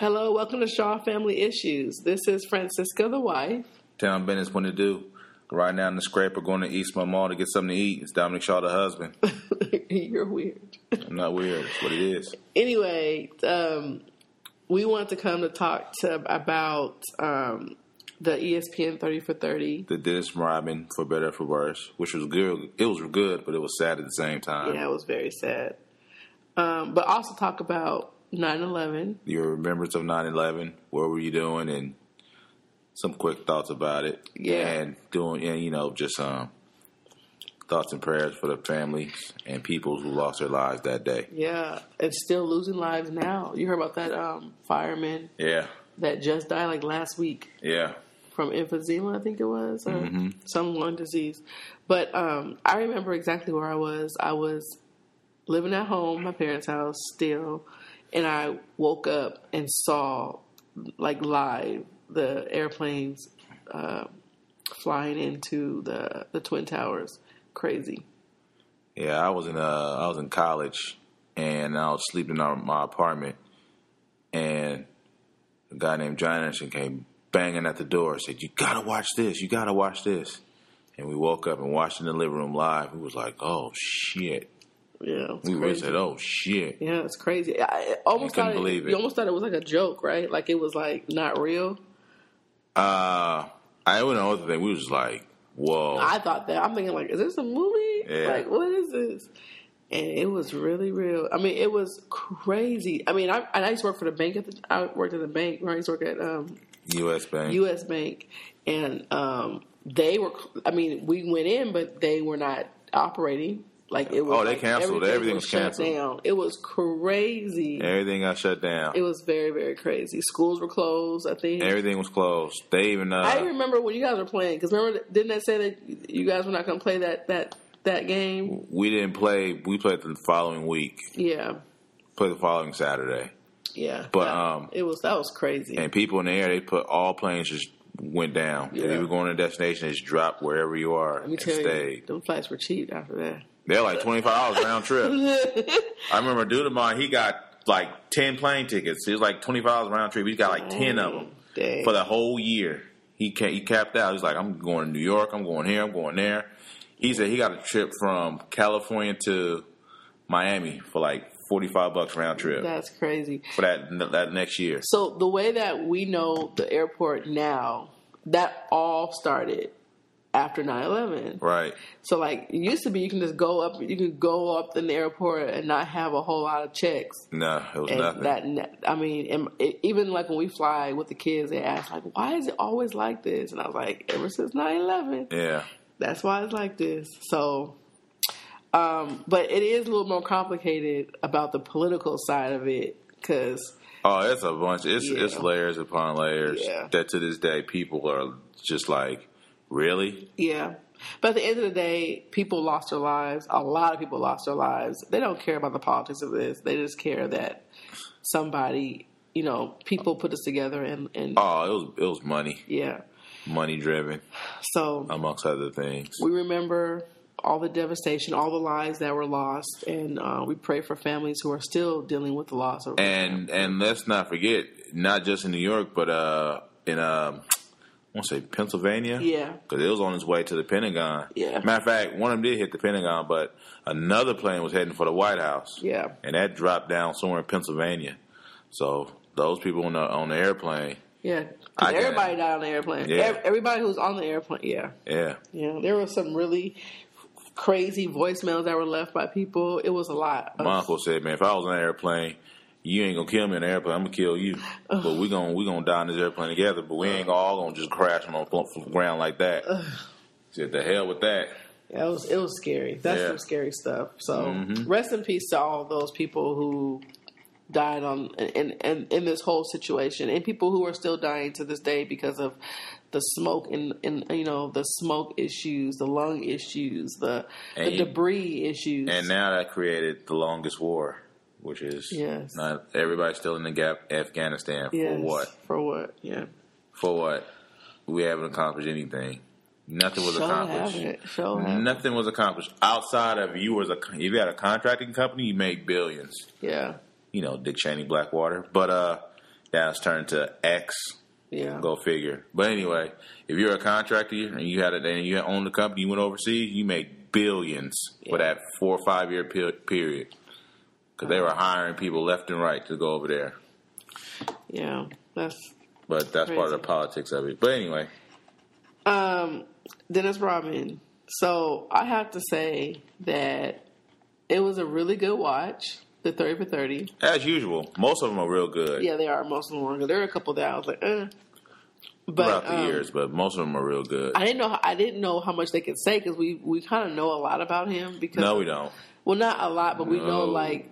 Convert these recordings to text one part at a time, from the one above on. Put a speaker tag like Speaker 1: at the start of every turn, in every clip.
Speaker 1: Hello, welcome to Shaw Family Issues. This is Francisca, the wife.
Speaker 2: Town business when to do. Right now in the scraper going to Eastman Mall to get something to eat. It's Dominic Shaw, the husband.
Speaker 1: You're weird.
Speaker 2: I'm not weird. It's what it is.
Speaker 1: Anyway, um, we want to come to talk to about um, the ESPN 30 for 30.
Speaker 2: The Dennis Rodman for better or for worse, which was good. It was good, but it was sad at the same time.
Speaker 1: Yeah, it was very sad. Um, but also talk about 9 11.
Speaker 2: Your remembrance of 9/11. What were you doing? And some quick thoughts about it.
Speaker 1: Yeah.
Speaker 2: And doing, and you know, just um, thoughts and prayers for the families and people who lost their lives that day.
Speaker 1: Yeah, and still losing lives now. You heard about that um, fireman
Speaker 2: Yeah.
Speaker 1: that just died like last week
Speaker 2: Yeah.
Speaker 1: from emphysema, I think it was, or
Speaker 2: Mm-hmm.
Speaker 1: some lung disease. But um, I remember exactly where I was. I was living at home, my parents' house still, and I woke up and saw, like live, the airplanes uh, flying into the the twin towers. Crazy.
Speaker 2: Yeah, I was in uh I was in college and I was sleeping in my apartment and a guy named John Anderson came banging at the door and said, You gotta watch this, you gotta watch this. And we woke up and watched in the living room live. We was like, Oh shit.
Speaker 1: Yeah,
Speaker 2: We really
Speaker 1: crazy.
Speaker 2: said, Oh shit.
Speaker 1: Yeah, it's crazy. I almost
Speaker 2: couldn't
Speaker 1: thought it,
Speaker 2: believe it.
Speaker 1: You almost thought it was like a joke, right? Like it was like not real.
Speaker 2: Uh I wouldn't know other thing. We was like, Whoa.
Speaker 1: I thought that. I'm thinking like, is this a movie?
Speaker 2: Yeah.
Speaker 1: Like, what is this? And it was really real. I mean, it was crazy. I mean, I, I used to work for the bank. At the, I worked at the bank. I used to work at um,
Speaker 2: US Bank.
Speaker 1: U.S. Bank, and um, they were. I mean, we went in, but they were not operating. Like it was.
Speaker 2: Oh, they
Speaker 1: like,
Speaker 2: canceled. Everything was
Speaker 1: shut
Speaker 2: canceled.
Speaker 1: down. It was crazy.
Speaker 2: Everything got shut down.
Speaker 1: It was very, very crazy. Schools were closed. I think.
Speaker 2: Everything was closed. They even uh
Speaker 1: I remember when you guys were playing because remember didn't they say that you guys were not going to play that that that game?
Speaker 2: we didn't play we played the following week.
Speaker 1: Yeah,
Speaker 2: Played the following Saturday.
Speaker 1: yeah.
Speaker 2: But,
Speaker 1: That-
Speaker 2: um,
Speaker 1: it was that was crazy.
Speaker 2: and people in the air, they put all planes just went down.
Speaker 1: Yeah.
Speaker 2: If you were going to a destination, just dropped wherever you are
Speaker 1: Let me
Speaker 2: and
Speaker 1: tell you,
Speaker 2: stayed.
Speaker 1: them flights were cheap after that.
Speaker 2: They're like twenty five dollars round trip. I remember a dude of mine, he got like ten plane tickets. It was like twenty five dollars round trip. He got like ten of them
Speaker 1: Dang.
Speaker 2: for the whole year. He ca- he capped out. He's like, I'm going to New York. I'm going here. I'm going there. He said he got a trip from California to Miami for like forty five bucks round trip
Speaker 1: That's crazy.
Speaker 2: for that that next year.
Speaker 1: So the way that we know the airport now, that all started after 9-11.
Speaker 2: Right.
Speaker 1: So like it used to be, you can just go up, you can go up in the airport and not have a whole lot of checks.
Speaker 2: No, it was
Speaker 1: And
Speaker 2: nothing.
Speaker 1: that, I mean, it, even like when we fly with the kids, they ask like, "Why is it always like this?" And I was like, "Ever since 9-11,
Speaker 2: yeah.
Speaker 1: that's why it's like this." So, um, but it is a little more complicated about the political side of it because
Speaker 2: Oh, it's a bunch. It's
Speaker 1: Yeah.
Speaker 2: it's layers upon layers
Speaker 1: Yeah.
Speaker 2: that to this day people are just like, really?
Speaker 1: Yeah. But at the end of the day, people lost their lives. A lot of people lost their lives. They don't care about the politics of this. They just care that somebody, you know, people put this together and, and
Speaker 2: Oh, it was it was money,
Speaker 1: yeah.
Speaker 2: money driven,
Speaker 1: So
Speaker 2: amongst other things.
Speaker 1: we remember all the devastation, all the lives that were lost, and uh, we pray for families who are still dealing with the loss of.
Speaker 2: And and let's not forget, not just in New York, but uh, in um, I want to say Pennsylvania.
Speaker 1: Yeah.
Speaker 2: because it was on its way to the Pentagon.
Speaker 1: Yeah.
Speaker 2: Matter of fact, one of them did hit the Pentagon, but another plane was heading for the White House.
Speaker 1: Yeah.
Speaker 2: and that dropped down somewhere in Pennsylvania. So those people on the on the airplane,
Speaker 1: Yeah, 'Cause
Speaker 2: I get it.
Speaker 1: everybody died on the airplane.
Speaker 2: Yeah.
Speaker 1: Ev- everybody who's on the airplane. Yeah,
Speaker 2: yeah,
Speaker 1: yeah. There were some really crazy voicemails that were left by people. It was a lot. of-
Speaker 2: My uncle said, "Man, if I was on an airplane, you ain't gonna kill me in the airplane. I'm gonna kill you. But we gonna we gonna die in this airplane together. But we ain't all gonna just crash on the ground like that." Said, "The hell with that."
Speaker 1: Yeah, it was it was scary. That's
Speaker 2: Yeah.
Speaker 1: some scary stuff. So
Speaker 2: Mhm.
Speaker 1: rest in peace to all those people who died on in, in in this whole situation, and people who are still dying to this day because of the smoke and, and you know the smoke issues, the lung issues, the the
Speaker 2: And you-
Speaker 1: debris issues.
Speaker 2: And now that created the longest war, which is
Speaker 1: Yes.
Speaker 2: not everybody's still in the gap. Afghanistan for what?
Speaker 1: For what? Yeah.
Speaker 2: For what? We haven't accomplished anything. Nothing was
Speaker 1: Show
Speaker 2: accomplished.
Speaker 1: Show.
Speaker 2: Nothing was accomplished outside of you as a. If you had a contracting company, you made billions.
Speaker 1: Yeah.
Speaker 2: You know, Dick Cheney, Blackwater. But uh, Now it's turned to X.
Speaker 1: Yeah.
Speaker 2: Go figure. But anyway, if you're a contractor and you had it and you own the company, you went overseas, you made billions for that four or five year period because they were hiring people left and right to go over there.
Speaker 1: Yeah. That's
Speaker 2: But that's part of the politics of it. But anyway,
Speaker 1: Um, Dennis Rodman. So I have to say that it was a really good watch. The thirty for thirty.
Speaker 2: as usual, most of them are real good
Speaker 1: Yeah, they are most of them. Are good. There are a couple that I was like, eh. But
Speaker 2: throughout the
Speaker 1: um,
Speaker 2: years, but most of them are real good.
Speaker 1: I didn't know. I didn't know how much they could say because we we kind of know a lot about him. Because
Speaker 2: no, we don't.
Speaker 1: Well, not a lot, but we know like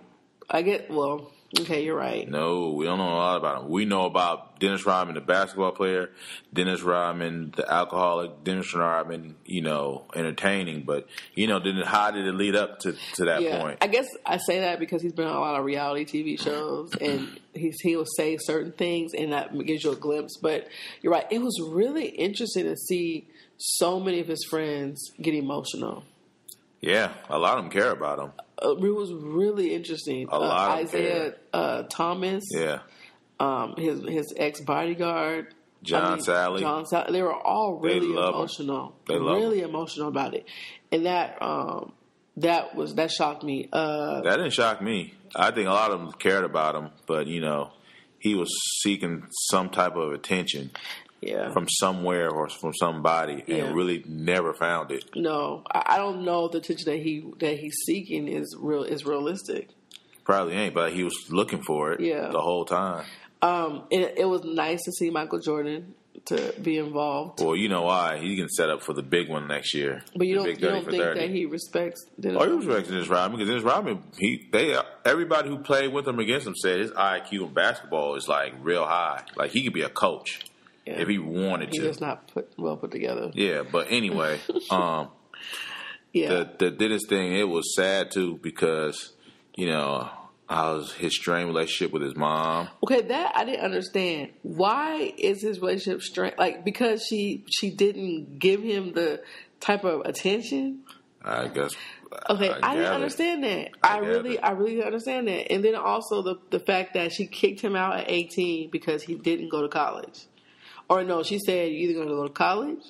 Speaker 1: I get. Well, okay, you're right.
Speaker 2: No, we don't know a lot about him. We know about Dennis Rodman, the basketball player, Dennis Rodman, the alcoholic, Dennis Rodman, you know, entertaining. But you know, then how did it lead up to to that
Speaker 1: yeah,
Speaker 2: point?
Speaker 1: I guess I say that because he's been on a lot of reality TV shows, and he's he will say certain things, and that gives you a glimpse. But you're right; it was really interesting to see so many of his friends get emotional.
Speaker 2: Yeah, a lot of them care about him.
Speaker 1: Uh, It was really interesting.
Speaker 2: A lot
Speaker 1: uh,
Speaker 2: of
Speaker 1: Isaiah uh, Thomas,
Speaker 2: Yeah,
Speaker 1: um, his his ex bodyguard,
Speaker 2: John Salley.
Speaker 1: John Salley. They were all
Speaker 2: They
Speaker 1: really
Speaker 2: him.
Speaker 1: emotional.
Speaker 2: They
Speaker 1: really emotional about it, and that um, that was that shocked me. Uh,
Speaker 2: that didn't shock me. I think a lot of them cared about him, but you know, he was seeking some type of attention
Speaker 1: yeah,
Speaker 2: from somewhere or from somebody,
Speaker 1: Yeah.
Speaker 2: and really never found it.
Speaker 1: no, I, don't know the attention that he that he's seeking is real is realistic.
Speaker 2: Probably ain't, but he was looking for it
Speaker 1: Yeah.
Speaker 2: the whole time.
Speaker 1: Um, it, it was nice to see Michael Jordan to be involved,
Speaker 2: Well, you know why? He can set up for the big one next year.
Speaker 1: but you don't you don't think
Speaker 2: 30.
Speaker 1: that he respects. Dennis
Speaker 2: Oh, he respects Dennis Rodman because Dennis Rodman, he they everybody who played with him against him said his IQ in basketball is like real high. Like he could be a coach
Speaker 1: Yeah.
Speaker 2: if he wanted
Speaker 1: He's
Speaker 2: to.
Speaker 1: just not put well put together.
Speaker 2: Yeah, but anyway, um,
Speaker 1: Yeah,
Speaker 2: the the Dennis thing it was sad too because you know I was his strained relationship with his mom.
Speaker 1: Okay, that I didn't understand. Why is his relationship strained? Like because she she didn't give him the type of attention.
Speaker 2: I guess.
Speaker 1: Okay, I, didn't understand that.
Speaker 2: I
Speaker 1: I, really. I really didn't understand that. And then also the the fact that she kicked him out at eighteen because he didn't go to college, or no, she said you either going to go to college,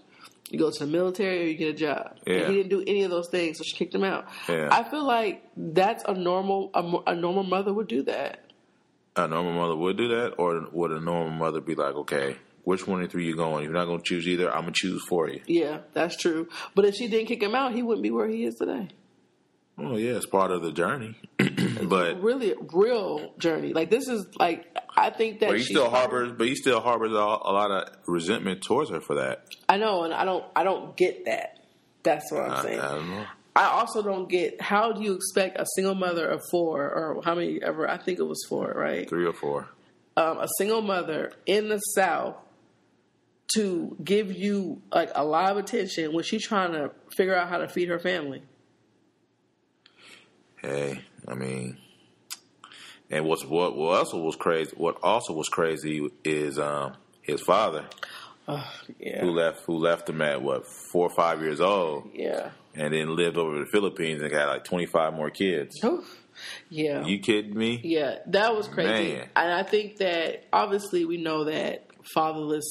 Speaker 1: you go to the military, or you get a job.
Speaker 2: Yeah.
Speaker 1: And he didn't do any of those things, so she kicked him out.
Speaker 2: Yeah.
Speaker 1: I feel like that's a normal a, a normal mother would do that.
Speaker 2: A normal mother would do that, or would a normal mother be like, okay, which one of three you going? You're not going to choose either. I'm gonna choose for you.
Speaker 1: Yeah, that's true. But if she didn't kick him out, he wouldn't be where he is today.
Speaker 2: Oh yeah, it's part of the journey. but
Speaker 1: Really, real journey. Like this is like I think that
Speaker 2: but he still harbors, but he still harbors a, a lot of resentment towards her for that.
Speaker 1: I know, and I don't. I don't get that. That's what I'm
Speaker 2: I,
Speaker 1: saying.
Speaker 2: I don't know.
Speaker 1: I also don't get how do you expect a single mother of four or how many ever? I think it was four, right?
Speaker 2: Three or four.
Speaker 1: Um, a single mother in the South to give you like a lot of attention when she's trying to figure out how to feed her family.
Speaker 2: Hey, I mean, and what's what what also was crazy? What also was crazy is um his father
Speaker 1: Yeah,
Speaker 2: who left who left him at what four or five years old,
Speaker 1: yeah,
Speaker 2: and then lived over in the Philippines and got like twenty five more kids.
Speaker 1: Oof. yeah.
Speaker 2: You kidding me?
Speaker 1: Yeah, that was crazy.
Speaker 2: Man.
Speaker 1: And I think that obviously we know that fatherless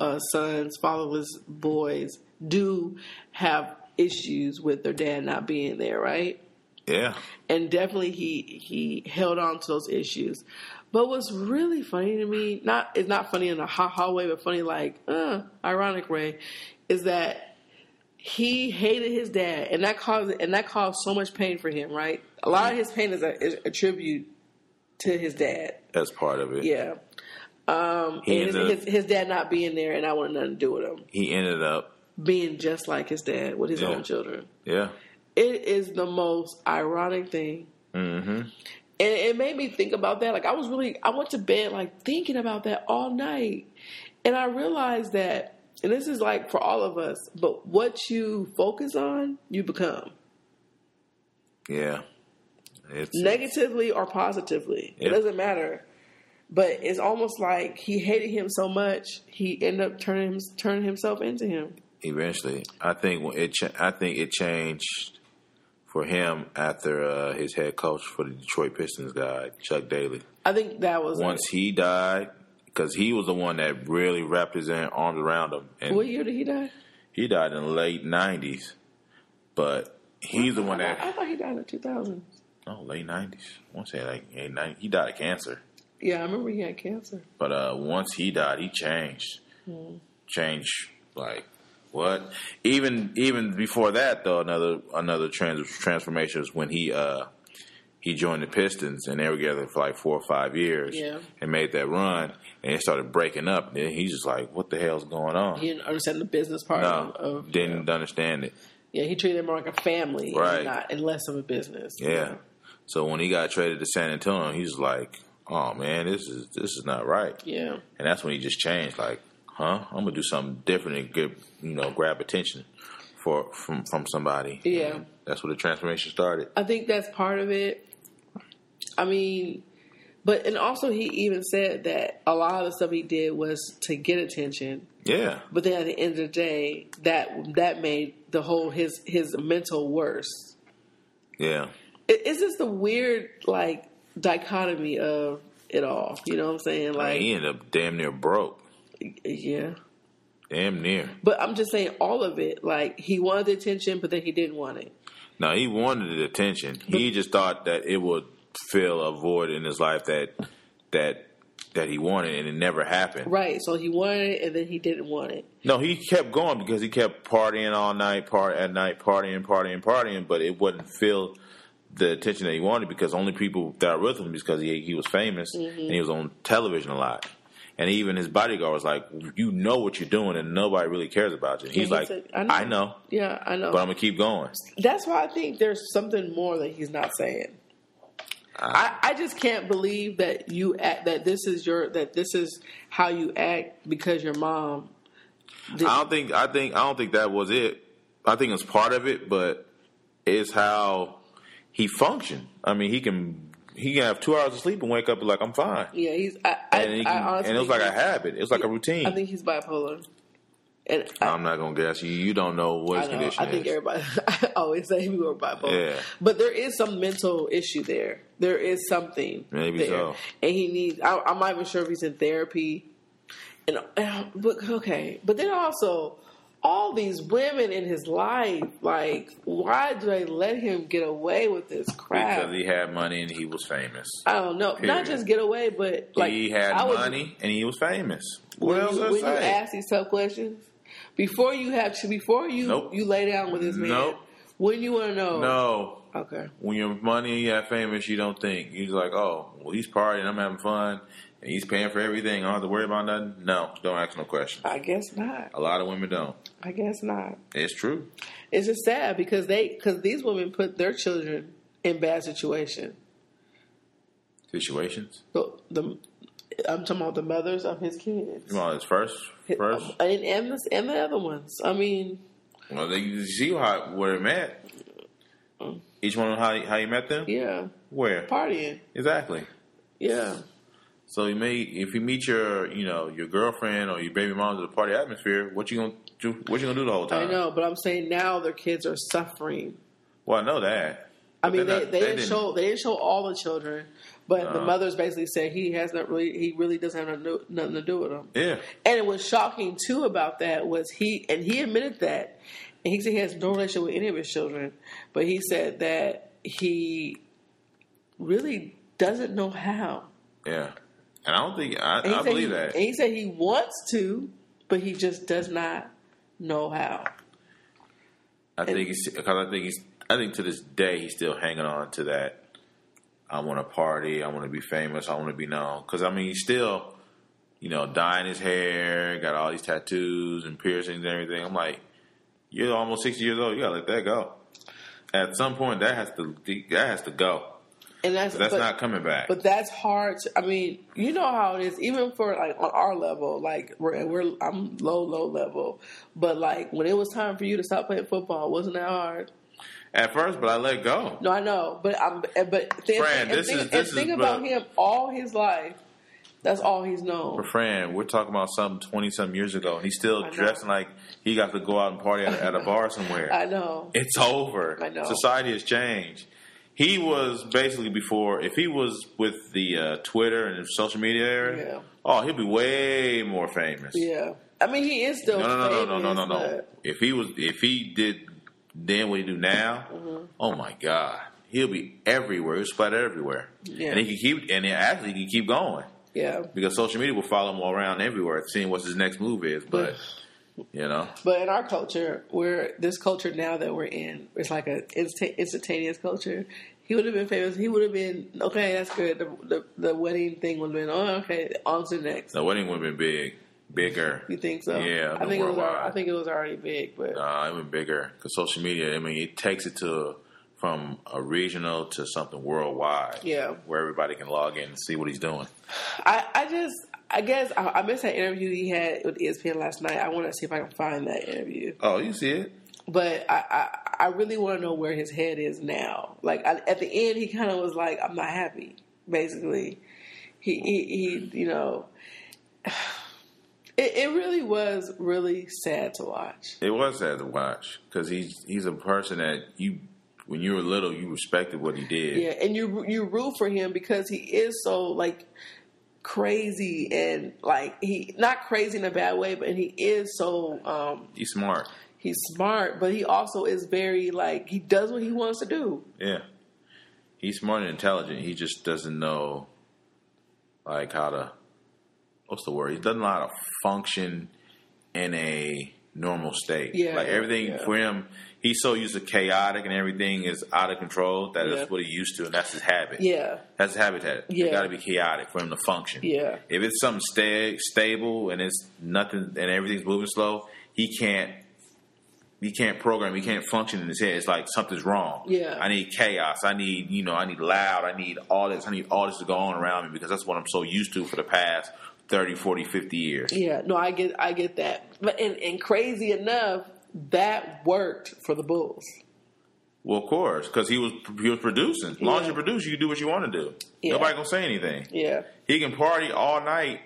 Speaker 1: uh, sons, fatherless boys do have issues with their dad not being there, right?
Speaker 2: Yeah.
Speaker 1: And definitely he he held on to those issues. But what's really funny to me, not it's not funny in a ha ha way, but funny like uh, ironic way, is that he hated his dad, and that caused and that caused so much pain for him. Right, a lot of his pain is a, is a tribute to his dad.
Speaker 2: That's part of it.
Speaker 1: Yeah, um,
Speaker 2: He
Speaker 1: and his,
Speaker 2: up-
Speaker 1: his, his dad not being there, and I wanted nothing to do with him
Speaker 2: He ended up.
Speaker 1: being just like his dad with his
Speaker 2: Yeah.
Speaker 1: own children.
Speaker 2: Yeah.
Speaker 1: It is the most ironic thing.
Speaker 2: Mm-hmm.
Speaker 1: And it made me think about that. Like I was really, I went to bed like thinking about that all night, and I realized that, and this is like for all of us. But what you focus on, you become
Speaker 2: Yeah. It's
Speaker 1: negatively or positively. It
Speaker 2: Yeah.
Speaker 1: doesn't matter. But it's almost like he hated him so much, he ended up turning turning himself into him.
Speaker 2: eventually. I think when it. I think it changed for him after uh, his head coach for the Detroit Pistons guy, Chuck Daly.
Speaker 1: I think that was
Speaker 2: Once he died, because he was the one that really wrapped his arms around him, and
Speaker 1: What year did he die?
Speaker 2: he died in the late '90s. But he's the one that
Speaker 1: I thought he died in the 2000s.
Speaker 2: oh late '90s. I want to say like 90s. He died of cancer.
Speaker 1: Yeah, I remember he had cancer.
Speaker 2: But uh, once he died, he changed. Changed like what? Even even before that, though, another another trans- transformation was when he uh, he joined the Pistons, and they were together for like four or five years,
Speaker 1: Yeah.
Speaker 2: and made that run, and they started breaking up. And then he's just like, "What the hell's going on?"
Speaker 1: He didn't understand the business part
Speaker 2: no,
Speaker 1: of, of
Speaker 2: didn't understand it.
Speaker 1: Yeah, he treated him more like a family,
Speaker 2: Right.
Speaker 1: and not and less of a business.
Speaker 2: Yeah. So when he got traded to San Antonio, he's like, "Oh man, this is this is not right."
Speaker 1: yeah.
Speaker 2: And that's when he just changed. Like, huh? I'm gonna do something different and get you know grab attention for from from somebody.
Speaker 1: Yeah.
Speaker 2: And that's where the transformation started.
Speaker 1: I think that's part of it. I mean, but and also he even said that a lot of the stuff he did was to get attention.
Speaker 2: Yeah,
Speaker 1: But then at the end of the day, that that made the whole his his mental worse.
Speaker 2: yeah,
Speaker 1: It, it's just the weird like dichotomy of it all. You know what I'm saying?
Speaker 2: like,
Speaker 1: Like,
Speaker 2: he ended up damn near broke.
Speaker 1: Yeah.
Speaker 2: Damn near.
Speaker 1: But I'm just saying all of it. Like he wanted the attention, but then he didn't want it.
Speaker 2: No, he wanted the attention. He just thought that it would fill a void in his life that that that he wanted, and it never happened.
Speaker 1: Right. So he wanted it, and then he didn't want it.
Speaker 2: No, he kept going because he kept partying all night, part at night, partying, partying, partying, but it wouldn't fill the attention that he wanted because only people that were with him because he he was famous
Speaker 1: Mm-hmm.
Speaker 2: and he was on television a lot. And even his bodyguard was like, "You know what you're doing, and nobody really cares about you." And he's
Speaker 1: he
Speaker 2: like,
Speaker 1: said,
Speaker 2: I,
Speaker 1: "I
Speaker 2: know.
Speaker 1: know." Yeah, I know.
Speaker 2: but I'm gonna keep going."
Speaker 1: That's why I think there's something more that he's not saying. Uh, I, I just can't believe that you act that this is your that this is how you act because your mom. Did,
Speaker 2: I don't think I think I don't think that was it. I think it's part of it, but it's how he functioned. I mean, he can he can have two hours of sleep and wake up and like I'm fine.
Speaker 1: yeah, he's. I, I,
Speaker 2: and, he
Speaker 1: I
Speaker 2: can,
Speaker 1: honestly
Speaker 2: and it was like a habit. It was like a routine.
Speaker 1: I think he's bipolar. And I,
Speaker 2: I'm not gonna guess you. You don't know what his
Speaker 1: know,
Speaker 2: condition
Speaker 1: I think
Speaker 2: is.
Speaker 1: everybody. I always say people are bipolar,
Speaker 2: Yeah.
Speaker 1: but there is some mental issue there. There is something.
Speaker 2: Maybe
Speaker 1: there.
Speaker 2: so.
Speaker 1: And he needs. I, I'm not even sure if he's in therapy. And, and but okay, but then also all these women in his life, like, why do they let him get away with this crap?
Speaker 2: because he had money and he was famous.
Speaker 1: I don't know.
Speaker 2: Period.
Speaker 1: Not just get away, but like
Speaker 2: he had
Speaker 1: I
Speaker 2: money and he was famous.
Speaker 1: When,
Speaker 2: What else
Speaker 1: you, when you ask these tough questions, before you have to, before you
Speaker 2: Nope.
Speaker 1: you lay down with this man,
Speaker 2: Nope.
Speaker 1: when you want to know,
Speaker 2: no,
Speaker 1: okay,
Speaker 2: when you're money and you have famous, you don't think you're like, oh, well, he's partying, I'm having fun, and he's paying for everything. I don't have to worry about nothing. No, don't ask no questions.
Speaker 1: I guess not.
Speaker 2: A lot of women don't.
Speaker 1: I guess not.
Speaker 2: It's true.
Speaker 1: It's just sad because they because these women put their children in bad situation.
Speaker 2: Situations.
Speaker 1: The, the I'm talking about the mothers of his kids,
Speaker 2: Come on, it's first, first.
Speaker 1: Uh, and and the, and the other ones. I mean,
Speaker 2: Well, they you see how where they met. Mm. Each one how how you met them.
Speaker 1: yeah,
Speaker 2: Where
Speaker 1: partying,
Speaker 2: exactly?
Speaker 1: yeah.
Speaker 2: So you may if you meet your you know your girlfriend or your baby mom to the party atmosphere, what you gonna do? What you gonna do the whole time?
Speaker 1: I know, but I'm saying now their kids are suffering.
Speaker 2: Well, I know that.
Speaker 1: I mean, they,
Speaker 2: not-
Speaker 1: they,
Speaker 2: they
Speaker 1: didn't
Speaker 2: didn't-
Speaker 1: show they didn't show all the children, but the
Speaker 2: Uh.
Speaker 1: mothers basically said he has not really he really doesn't have nothing to- nothing to do with them.
Speaker 2: Yeah.
Speaker 1: And it was shocking too about that was he and he admitted that, and he said he has no relationship with any of his children, but he said that he really doesn't know how.
Speaker 2: Yeah. And I don't think I, I believe
Speaker 1: he,
Speaker 2: that.
Speaker 1: And he said he wants to, but he just does not know how.
Speaker 2: I think he's because I think he's I think to this day he's still hanging on to that. I want to party. I want to be famous. I want to be known. Because I mean, he's still, you know, dyeing his hair, got all these tattoos and piercings and everything. I'm like, you're almost sixty years old. You gotta let that go. At some point, that has to that has to go.
Speaker 1: And that's
Speaker 2: That's
Speaker 1: but-
Speaker 2: not coming back.
Speaker 1: But that's hard. To, I mean, you know how it is. Even for like on our level, like we're, we're I'm low, low level. But like when it was time for you to stop playing football, wasn't that hard?
Speaker 2: At first, but I let go.
Speaker 1: No, I know. But I'm. But think,
Speaker 2: Fran,
Speaker 1: and
Speaker 2: this
Speaker 1: think,
Speaker 2: is-
Speaker 1: and
Speaker 2: this is
Speaker 1: think
Speaker 2: but-
Speaker 1: about him all his life. That's all he's known.
Speaker 2: For Fran, we're talking about something twenty some years ago, and he's still dressing like he got to go out and party at, at a bar somewhere.
Speaker 1: I know.
Speaker 2: It's over.
Speaker 1: I know.
Speaker 2: Society has changed. He was basically before. If he was with the uh, Twitter and social media era,
Speaker 1: Yeah.
Speaker 2: oh, he'd be way more famous.
Speaker 1: Yeah. I mean, he is still
Speaker 2: No, no, no, no, no, no, no, no. If he was, if he did then what he do now,
Speaker 1: Mm-hmm.
Speaker 2: oh my god, he'll be everywhere. He'll splatter everywhere,
Speaker 1: Yeah.
Speaker 2: and he can keep, and he actually he can keep going
Speaker 1: Yeah.
Speaker 2: because social media will follow him around everywhere, seeing what his next move is. But you know,
Speaker 1: But in our culture, we're this culture now that we're in, it's like a insta- instantaneous culture. He would have been famous. He would have been okay. That's good. The, the the wedding thing would have been oh okay. On to next.
Speaker 2: the wedding would have been big, bigger.
Speaker 1: You think so?
Speaker 2: Yeah,
Speaker 1: I think it was.
Speaker 2: worldwide.
Speaker 1: I think it was already big, but
Speaker 2: Uh, it went bigger because social media. I mean, it takes it to from a regional to something worldwide.
Speaker 1: Yeah.
Speaker 2: where everybody can log in and see what he's doing.
Speaker 1: I, I just, I guess I, I missed that interview he had with ESPN last night. I want to see if I can find that interview.
Speaker 2: Oh, you see it?
Speaker 1: But I, I, I really want to know where his head is now. Like I, at the end, he kind of was like, "I'm not happy." Basically, he, he, he you know, it, it really was really sad to watch.
Speaker 2: It was sad to watch because he's he's a person that you when you were little you respected what he did.
Speaker 1: Yeah, and you you root for him because he is so like crazy and like he not crazy in a bad way, but he is so um
Speaker 2: He's smart.
Speaker 1: he's smart, but he also is very like he does what he wants to do.
Speaker 2: Yeah, he's smart and intelligent. He just doesn't know like how to what's the word? He doesn't know how to function in a normal state.
Speaker 1: Yeah,
Speaker 2: like everything
Speaker 1: yeah.
Speaker 2: for him. He's so used to chaotic and everything is out of control that
Speaker 1: Yeah.
Speaker 2: that's what he used to, and that's his habit.
Speaker 1: Yeah,
Speaker 2: That's his habitat.
Speaker 1: Yeah.
Speaker 2: It got to be chaotic for him to function.
Speaker 1: yeah,
Speaker 2: If it's something sta- stable and it's nothing and everything's moving slow, he can't. He can't program. He can't function in his head. It's like something's wrong.
Speaker 1: Yeah.
Speaker 2: I need chaos. I need you know. I need loud. I need all this. I need all this to go on around me because that's what I'm so used to for the past 30, 40, 50 years.
Speaker 1: yeah. No, I get I get that, but and, and crazy enough, that worked for the Bulls.
Speaker 2: Well, of course, because he was he was producing. As long as you produce, you can do what you want to do.
Speaker 1: Yeah.
Speaker 2: Nobody gonna say anything.
Speaker 1: Yeah,
Speaker 2: He can party all night,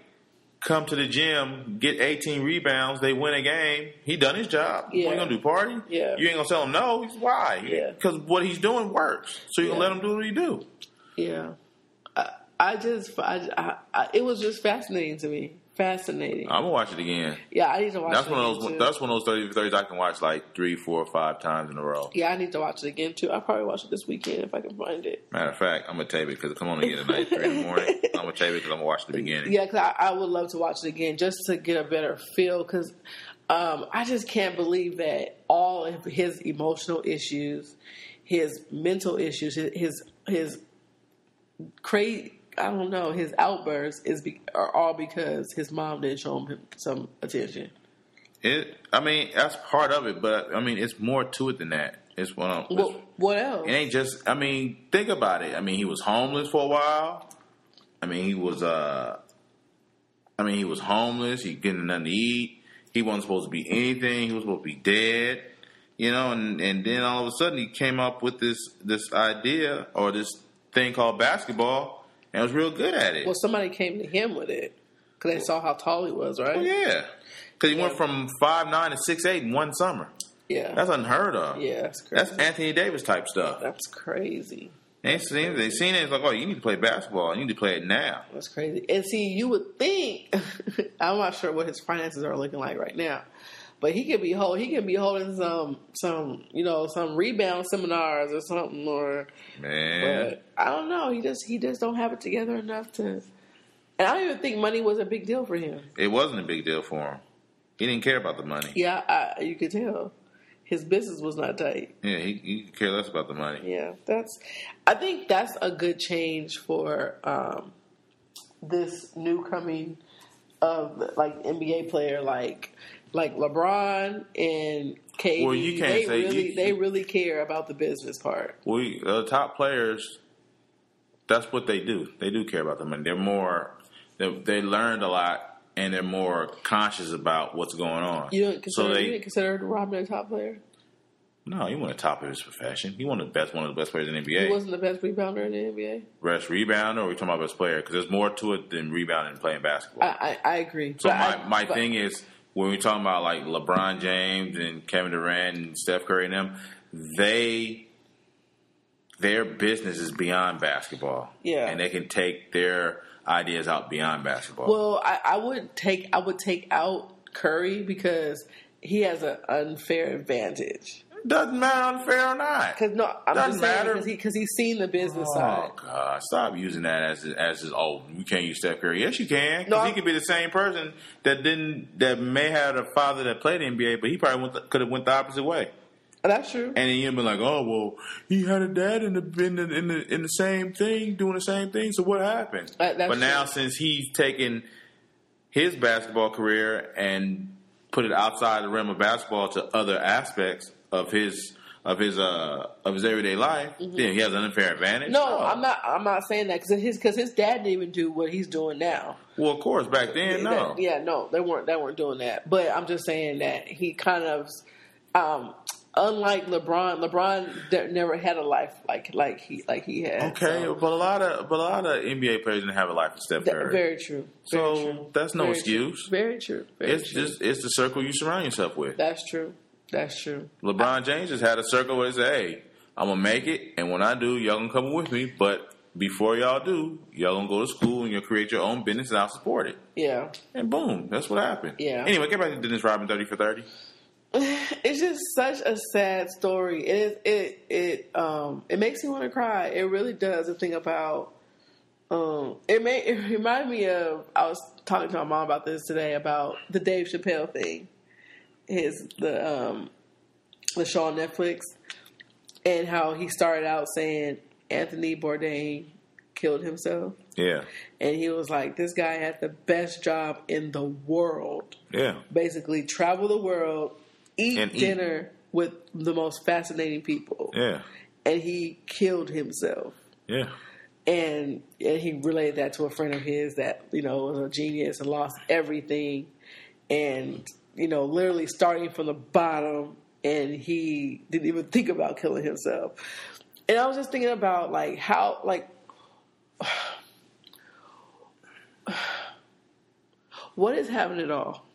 Speaker 2: come to the gym, get 18 rebounds, they win a game. He done his job.
Speaker 1: Yeah.
Speaker 2: What you gonna do? Party?
Speaker 1: Yeah.
Speaker 2: You ain't gonna tell him no. He's why?
Speaker 1: Yeah.
Speaker 2: Because what he's doing works. So you
Speaker 1: Yeah.
Speaker 2: gonna let him do what he do.
Speaker 1: yeah. I, just I, I, I it was just fascinating to me. Fascinating.
Speaker 2: I'm gonna watch it again.
Speaker 1: yeah, I need to watch.
Speaker 2: That's
Speaker 1: it
Speaker 2: one of those.
Speaker 1: too.
Speaker 2: That's one of those 30 30s I can watch like three, four, five times in a row.
Speaker 1: Yeah, I need to watch it again too. I'll probably watch it this weekend if I can find it.
Speaker 2: Matter of fact, I'm gonna tape it because come on again tonight, three in the morning. I'm gonna tape it because I'm gonna watch the beginning.
Speaker 1: Yeah, because I, I would love to watch it again just to get a better feel. Because um, I just can't believe that all of his emotional issues, his mental issues, his his, his crazy. I don't know. His outbursts is be, are all because his mom didn't show him some attention.
Speaker 2: It. I mean, that's part of it, but I mean, it's more to it than that. It's one. Of, it's-
Speaker 1: What, what else?
Speaker 2: It ain't just. I mean, think about it. I mean, he was homeless for a while. I mean, he was. uh I mean, he was homeless. He getting nothing to eat. He wasn't supposed to be anything. He was supposed to be dead. You know, and and then all of a sudden he came up with this this idea or this thing called basketball, and was real good at it.
Speaker 1: Well, somebody came to him with it because they saw how tall he was, right?
Speaker 2: Oh, yeah, because he went from five nine to six eight in one summer.
Speaker 1: Yeah.
Speaker 2: That's unheard of.
Speaker 1: yeah, that's crazy.
Speaker 2: That's Anthony Davis type stuff.
Speaker 1: That's crazy.
Speaker 2: They seen they seen it. It's like, oh, you need to play basketball. You need to play it now.
Speaker 1: That's crazy. And see, you would think I'm not sure what his finances are looking like right now, but he could be hold he could be holding some some you know some rebound seminars or something or.
Speaker 2: Man,
Speaker 1: But I don't know. He just he just don't have it together enough to. And I don't even think money was a big deal for him.
Speaker 2: it wasn't a big deal for him. He didn't care about the money.
Speaker 1: Yeah, I, you could tell his business was not tight.
Speaker 2: Yeah, he, he could care less about the money.
Speaker 1: Yeah, that's. I think that's a good change for um, this new coming of like NBA player like like LeBron and KD.
Speaker 2: Well, you can't
Speaker 1: they
Speaker 2: say-
Speaker 1: really
Speaker 2: you-
Speaker 1: they really care about the business part.
Speaker 2: We the top players. That's what they do. They do care about the money. They're more. They, they learned a lot, and they're more conscious about what's going on.
Speaker 1: You don't consider
Speaker 2: so they
Speaker 1: you didn't consider Rodman a top player.
Speaker 2: no. He won the top of his profession. He won the best. One of the best players in the NBA.
Speaker 1: He wasn't the best rebounder in the NBA.
Speaker 2: Best rebounder, or we talking about best player? Because there's more to it than rebounding and playing basketball.
Speaker 1: I I, I agree.
Speaker 2: So
Speaker 1: But
Speaker 2: my,
Speaker 1: I-
Speaker 2: my thing is when we talking about like LeBron James and Kevin Durant and Steph Curry and them, they their business is beyond basketball.
Speaker 1: Yeah.
Speaker 2: and they can take their ideas out beyond basketball.
Speaker 1: Well, I, I would take I would take out Curry because he has an unfair advantage.
Speaker 2: Doesn't matter unfair or not.
Speaker 1: Because no, I'm
Speaker 2: Doesn't
Speaker 1: just saying
Speaker 2: matter.
Speaker 1: because he he's seen the business side.
Speaker 2: Oh God! Stop using that as as his, oh you can't use Steph Curry. Yes, you can.
Speaker 1: No,
Speaker 2: he could be the same person that didn't that may have a father that played NBA, but he probably could have went the opposite way.
Speaker 1: That's true.
Speaker 2: And then you'd be like, oh well, he had a dad in the in the in the, in the same thing, doing the same thing. So what happened?
Speaker 1: Uh,
Speaker 2: but now since he's taken his basketball career and put it outside the realm of basketball to other aspects of his of his uh of his everyday life, then he has an unfair advantage.
Speaker 1: Mm-hmm.
Speaker 2: Oh.
Speaker 1: No, I'm not. I'm not saying that because his because his dad didn't even do what he's doing now.
Speaker 2: Well, of course, back then, no.
Speaker 1: That- yeah, no, they weren't. They weren't doing that. But I'm just saying that he kind of, um, unlike LeBron, LeBron de- never had a life like like he like he had.
Speaker 2: Okay,
Speaker 1: so-
Speaker 2: but a lot of but a lot of NBA players didn't have a life with Steph
Speaker 1: That-
Speaker 2: Curry.
Speaker 1: very true. Very
Speaker 2: So,
Speaker 1: true.
Speaker 2: that's no
Speaker 1: Very
Speaker 2: excuse.
Speaker 1: True. Very true. Very
Speaker 2: it's
Speaker 1: true.
Speaker 2: just it's the circle you surround yourself with.
Speaker 1: that's true. That's true.
Speaker 2: LeBron James just had a circle where he said, "Hey, I'm gonna make it, and when I do, y'all gonna come with me. But before y'all do, y'all gonna go to school and you'll create your own business, and I'll support it."
Speaker 1: Yeah.
Speaker 2: And boom, that's what happened.
Speaker 1: Yeah.
Speaker 2: Anyway, get back to Dennis Rodman, thirty for thirty.
Speaker 1: it's just such a sad story. It it it um it makes me want to cry. It really does. To thing about um it may it reminded me of I was talking to my mom about this today about the Dave Chappelle thing. His the um the show on Netflix and how he started out saying Anthony Bourdain killed himself.
Speaker 2: Yeah,
Speaker 1: And he was like, This guy had the best job in the world
Speaker 2: yeah,
Speaker 1: basically travel the world, eat
Speaker 2: And eat.
Speaker 1: dinner with the most fascinating people,
Speaker 2: yeah,
Speaker 1: and he killed himself.
Speaker 2: yeah.
Speaker 1: And and he relayed that to a friend of his that you know was a genius and lost everything, and you know literally starting from the bottom, and he didn't even think about killing himself. And I was just thinking about like how like. What is having it all?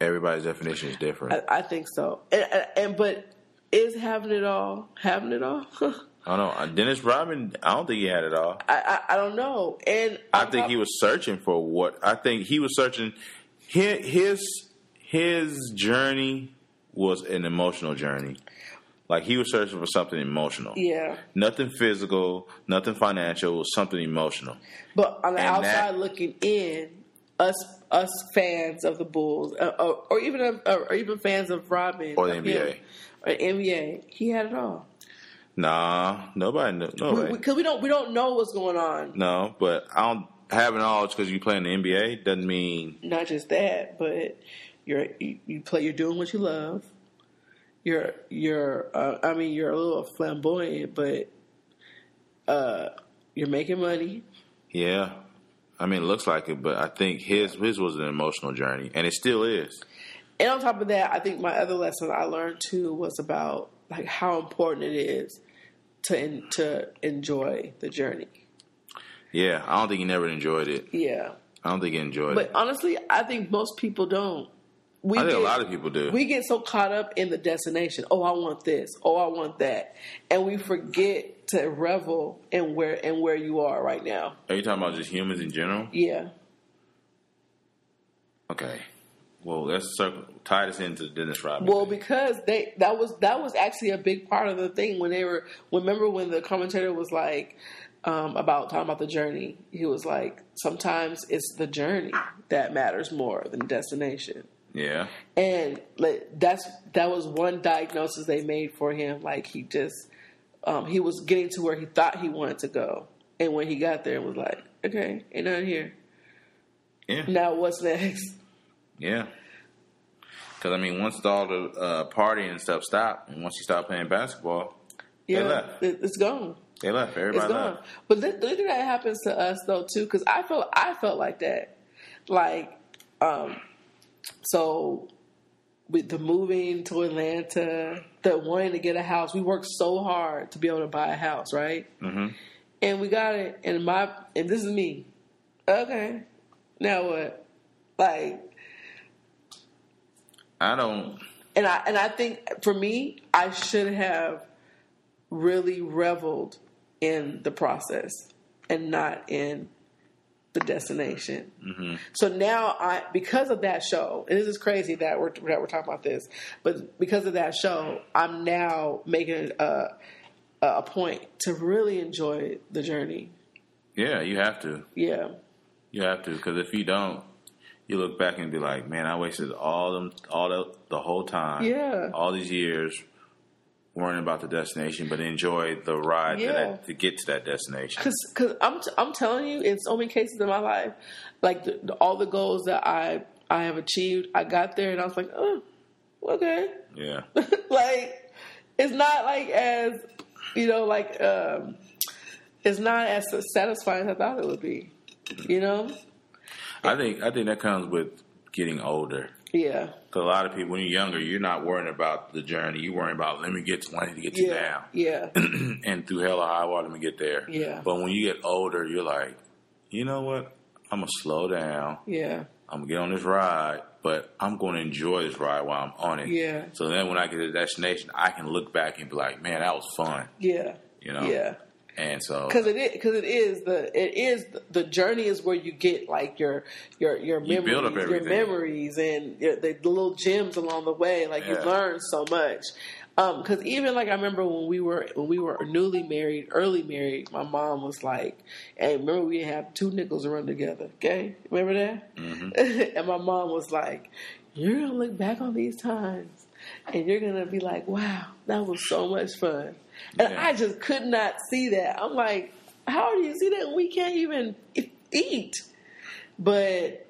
Speaker 2: Everybody's definition is different.
Speaker 1: I, I think so. And, and, but is having it all having it all?
Speaker 2: I don't know. Dennis Rodman, I don't think he had it all.
Speaker 1: I, I I don't know. And
Speaker 2: I think he was searching for what I think he was searching. His his his journey was an emotional journey. Like he was searching for something emotional.
Speaker 1: Yeah,
Speaker 2: Nothing physical, nothing financial. It was something emotional.
Speaker 1: but on the
Speaker 2: And
Speaker 1: outside
Speaker 2: that-
Speaker 1: looking in, us us fans of the Bulls, uh, or, or even of- or even fans of Rodman
Speaker 2: Or the NBA.
Speaker 1: him, or NBA, he had it all.
Speaker 2: Nah, nobody knew. No way.
Speaker 1: Because we, don't we don't know what's going on.
Speaker 2: no, but I don't have it all just because you play in the NBA doesn't mean
Speaker 1: Not just that, but you're you, you play. You're doing what you love. You're you're. Uh, I mean, you're a little flamboyant, but uh, you're making money.
Speaker 2: yeah. I mean, it looks like it, but I think his his was an emotional journey, and it still is.
Speaker 1: And on top of that, I think my other lesson I learned too was about like how important it is to to enjoy the journey.
Speaker 2: Yeah, I don't think he never enjoyed it.
Speaker 1: Yeah,
Speaker 2: I don't think he enjoyed
Speaker 1: but
Speaker 2: it.
Speaker 1: But honestly, I think most people don't. We
Speaker 2: I think
Speaker 1: get,
Speaker 2: a lot of people do.
Speaker 1: we get so caught up in the destination. Oh, I want this. Oh, I want that, and we forget to revel in where and where you are right now.
Speaker 2: Are you talking about just humans in general?
Speaker 1: Yeah,
Speaker 2: Okay. Well, let's circle, tie this into the Dennis Rodman.
Speaker 1: Well,
Speaker 2: thing.
Speaker 1: because they that was that was actually a big part of the thing when they were. Remember when the commentator was like um, about talking about the journey? He was like, sometimes it's the journey that matters more than destination.
Speaker 2: yeah,
Speaker 1: And like that's that was one diagnosis they made for him. Like he just um, he was getting to where he thought he wanted to go, and when he got there, it was like, okay, ain't nothing here.
Speaker 2: yeah,
Speaker 1: Now what's next?
Speaker 2: yeah. Because I mean, once all the uh, partying and stuff stopped, and once you stopped playing basketball,
Speaker 1: Yeah, it, it's gone.
Speaker 2: They left.
Speaker 1: It's
Speaker 2: Everybody
Speaker 1: gone.
Speaker 2: left.
Speaker 1: But look at that happens to us though too, because I felt I felt like that. Like, um, so with the moving to Atlanta, the wanting to get a house, we worked so hard to be able to buy a house, right?
Speaker 2: hmm
Speaker 1: And we got it. And my and this is me. Okay, now what? Like,
Speaker 2: I don't.
Speaker 1: and I and I think for me, I should have really reveled in the process and not in the destination.
Speaker 2: Mm-hmm.
Speaker 1: So now I because of that show, and this is crazy that we're that we're talking about this, but because of that show, I'm now making a a point to really enjoy the journey.
Speaker 2: Yeah, you have to.
Speaker 1: Yeah.
Speaker 2: You have to, because if you don't, you look back and be like, "Man, I wasted all them, all the, the whole time,
Speaker 1: Yeah.
Speaker 2: all these years worrying about the destination, but enjoy the ride to,
Speaker 1: Yeah.
Speaker 2: that, to get to that destination."
Speaker 1: Cause, cause I'm, t- I'm telling you, in so many cases in my life, like the, the, all the goals that I, I have achieved, I got there and I was like, oh, okay.
Speaker 2: Yeah,
Speaker 1: like, it's not like as, you know, like, um, it's not as satisfying as I thought it would be, you know?
Speaker 2: I think I think that comes with getting older.
Speaker 1: Yeah.
Speaker 2: Because a lot of people, when you're younger, you're not worrying about the journey. You're worrying about let me get to, I need to get to
Speaker 1: Yeah.
Speaker 2: now.
Speaker 1: Yeah.
Speaker 2: and through hell or high water, let me get there.
Speaker 1: Yeah.
Speaker 2: But when you get older, you're like, you know what? I'm gonna slow down.
Speaker 1: Yeah.
Speaker 2: I'm gonna get on this ride, but I'm gonna enjoy this ride while I'm on it.
Speaker 1: Yeah.
Speaker 2: So then when I get to the destination, I can look back and be like, man, that was fun.
Speaker 1: Yeah.
Speaker 2: You know?
Speaker 1: Yeah.
Speaker 2: And so
Speaker 1: Because it is, because it is the it is the journey is where you get like your your your
Speaker 2: You
Speaker 1: memories,
Speaker 2: up
Speaker 1: your memories, and your, the, the little gems along the way. Like you learn so much. Because even like I remember when we were when we were newly married, early married, my mom was like, "Hey, remember we have two nickels to run together? Okay, remember that?"
Speaker 2: Mm-hmm.
Speaker 1: and my mom was like, "You're gonna look back on these times, and you're gonna be like, wow, that was so much fun." And
Speaker 2: Yeah.
Speaker 1: I just could not see that. I'm like, how do you see that? We can't even eat. But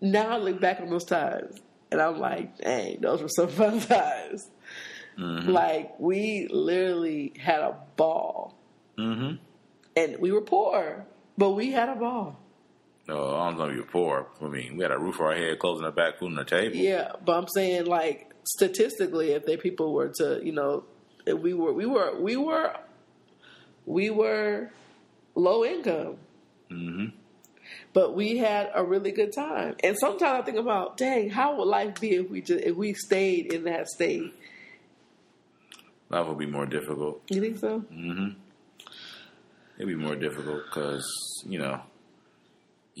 Speaker 1: now I look back on those times, and I'm like, dang, those were some fun times.
Speaker 2: Mm-hmm.
Speaker 1: Like we literally had a ball,
Speaker 2: hmm
Speaker 1: and we were poor, but we had a ball.
Speaker 2: No, I don't know if you're poor. I mean, we had a roof over our head, clothes in the back, food on the table.
Speaker 1: Yeah, but I'm saying like statistically, if they people were to, you know, if we were, we were, we were, we were low income,
Speaker 2: hmm
Speaker 1: but we had a really good time. And sometimes I think about, dang, how would life be if we just if we stayed in that state?
Speaker 2: Life would be more difficult.
Speaker 1: You think so?
Speaker 2: Mm-hmm. It'd be more difficult because you know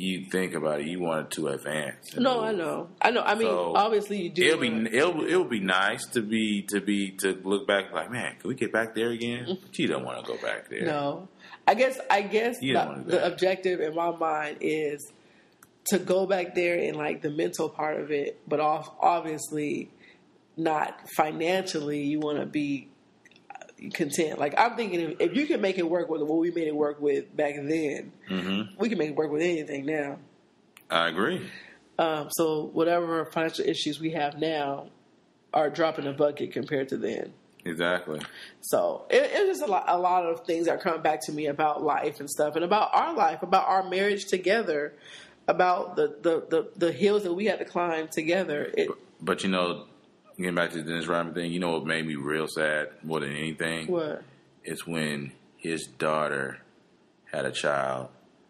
Speaker 2: you think about it. You want to advance.
Speaker 1: No,
Speaker 2: move.
Speaker 1: I know, I know. I mean,
Speaker 2: So,
Speaker 1: obviously you do.
Speaker 2: It'll be it'll it'll be nice to be to be to look back like man, can we get back there again?
Speaker 1: Mm-hmm.
Speaker 2: But you don't want to go back there.
Speaker 1: No, I guess I guess the,
Speaker 2: don't wanna do
Speaker 1: the objective in my mind is to go back there and like the mental part of it, but off, obviously not financially. You want to be content. Like I'm thinking, if, if you can make it work with what we made it work with back then,
Speaker 2: hmm
Speaker 1: we can make it work with anything now.
Speaker 2: I agree.
Speaker 1: Um, so whatever financial issues we have now are dropping a bucket compared to then.
Speaker 2: Exactly.
Speaker 1: So it, it's just a lot, a lot of things that come back to me about life and stuff, and about our life, about our marriage together, about the the the, the hills that we had to climb together. It,
Speaker 2: But you know, getting back to the Dennis Rodman thing, you know what made me real sad more than anything?
Speaker 1: what?
Speaker 2: It's when his daughter had a child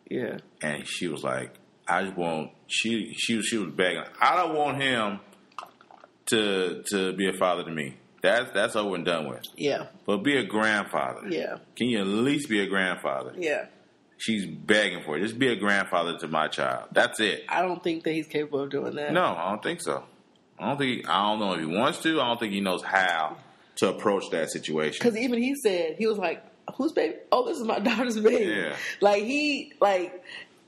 Speaker 1: Yeah,
Speaker 2: and she was like, I just want she she she was begging. I don't want him to to be a father to me. That's that's over and done with.
Speaker 1: yeah,
Speaker 2: But be a grandfather.
Speaker 1: yeah,
Speaker 2: Can you at least be a grandfather?
Speaker 1: yeah.
Speaker 2: She's begging for it. Just be a grandfather to my child. That's it.
Speaker 1: I don't think that he's capable of doing that.
Speaker 2: No, I don't think so. I don't think. I don't know if he wants to. I don't think he knows how to approach that situation.
Speaker 1: because even he said he was like, "Whose baby? Oh, this is my daughter's baby."
Speaker 2: Yeah.
Speaker 1: Like he like,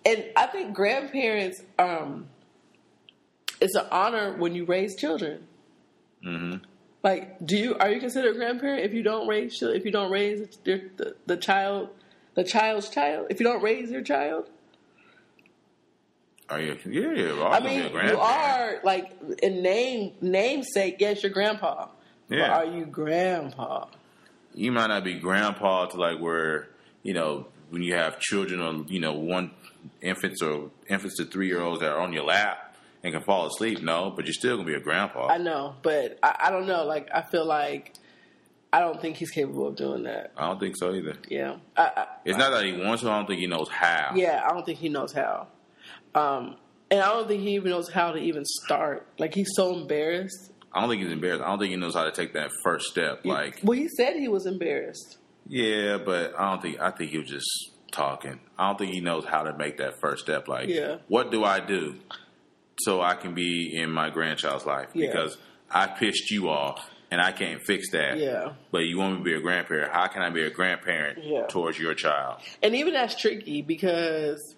Speaker 1: and I think grandparents. um It's an honor when you raise children.
Speaker 2: Mm-hmm.
Speaker 1: Like, do you are you considered a grandparent if you don't raise if you don't raise your, the, the child the child's child if you don't raise your child?
Speaker 2: Oh, you? Yeah, yeah.
Speaker 1: I
Speaker 2: I'm gonna be
Speaker 1: mean, you are like in name namesake. Yes, you're grandpa. But
Speaker 2: Yeah.
Speaker 1: are you grandpa?
Speaker 2: you might not be grandpa to like where you know when you have children or you know one infants or infants to three year olds that are on your lap and can fall asleep. No, but you're still gonna be a grandpa.
Speaker 1: I know, but I, I don't know. Like, I feel like I don't think he's capable of doing that.
Speaker 2: I don't think so either.
Speaker 1: Yeah, I, I,
Speaker 2: It's not that he wants to. I don't think he knows how.
Speaker 1: yeah, I don't think he knows how. Um, and I don't think he even knows how to even start. Like, he's so embarrassed.
Speaker 2: I don't think he's embarrassed. I don't think he knows how to take that first step. Like,
Speaker 1: well, he said he was embarrassed.
Speaker 2: Yeah, but I don't think I think he was just talking. I don't think he knows how to make that first step. Like,
Speaker 1: Yeah.
Speaker 2: what do I do so I can be in my grandchild's life?
Speaker 1: Yeah.
Speaker 2: Because I pissed you off and I can't fix that.
Speaker 1: Yeah.
Speaker 2: But you want me to be a grandparent? How can I be a grandparent
Speaker 1: Yeah.
Speaker 2: towards your child?
Speaker 1: And even that's tricky because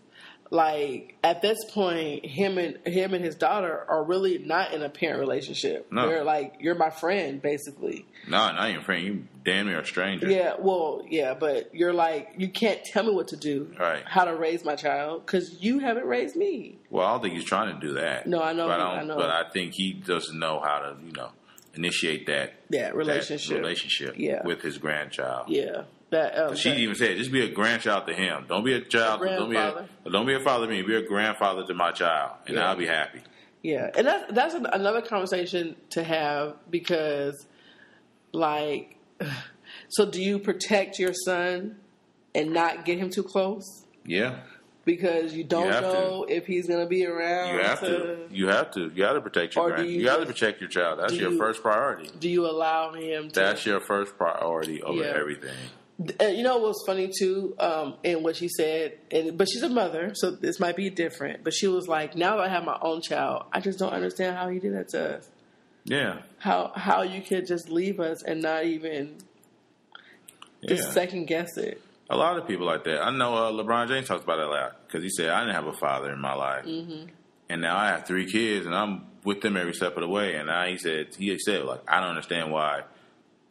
Speaker 1: like at this point him and him and his daughter are really not in a parent relationship.
Speaker 2: No.
Speaker 1: They're like you're my friend basically.
Speaker 2: No, not your friend. You damn near a stranger.
Speaker 1: Yeah, well, yeah, but you're like you can't tell me what to do.
Speaker 2: Right.
Speaker 1: How to raise my child cuz you haven't raised me.
Speaker 2: Well, I don't think he's trying to do that.
Speaker 1: No, I know,
Speaker 2: But I,
Speaker 1: I know.
Speaker 2: But I think he doesn't know how to, you know, initiate that
Speaker 1: Yeah,
Speaker 2: that
Speaker 1: relationship.
Speaker 2: relationship
Speaker 1: Yeah.
Speaker 2: with his grandchild.
Speaker 1: Yeah. That um,
Speaker 2: She
Speaker 1: that-
Speaker 2: even said, "Just be a grandchild to him. Don't be a child.
Speaker 1: A
Speaker 2: don't be a, don't be a father to me. Be a grandfather to my child, and
Speaker 1: Yeah.
Speaker 2: I'll be happy."
Speaker 1: Yeah, and that's that's an, another conversation to have because, like, so do you protect your son and not get him too close
Speaker 2: Yeah,
Speaker 1: because you don't
Speaker 2: to.
Speaker 1: know if he's going to be around?
Speaker 2: you have to. You have to. You got to protect your grand.
Speaker 1: you
Speaker 2: You, got to protect your child. That's your
Speaker 1: you-
Speaker 2: first priority.
Speaker 1: Do you allow him to?
Speaker 2: That's your first priority over
Speaker 1: Yeah.
Speaker 2: everything.
Speaker 1: Uh, you know what's funny too, um, in what she said, and, but she's a mother, so this might be different. But she was like, "Now that I have my own child, I just don't understand how he did that to us.
Speaker 2: Yeah,
Speaker 1: How how you could just leave us and not even
Speaker 2: yeah.
Speaker 1: just second guess it."
Speaker 2: A lot of people like that. I know uh, LeBron James talks about it a lot because he said, "I didn't have a father in my life,
Speaker 1: Mm-hmm.
Speaker 2: and now I have three kids, and I'm with them every step of the way." And now he said, he said, like, I don't understand why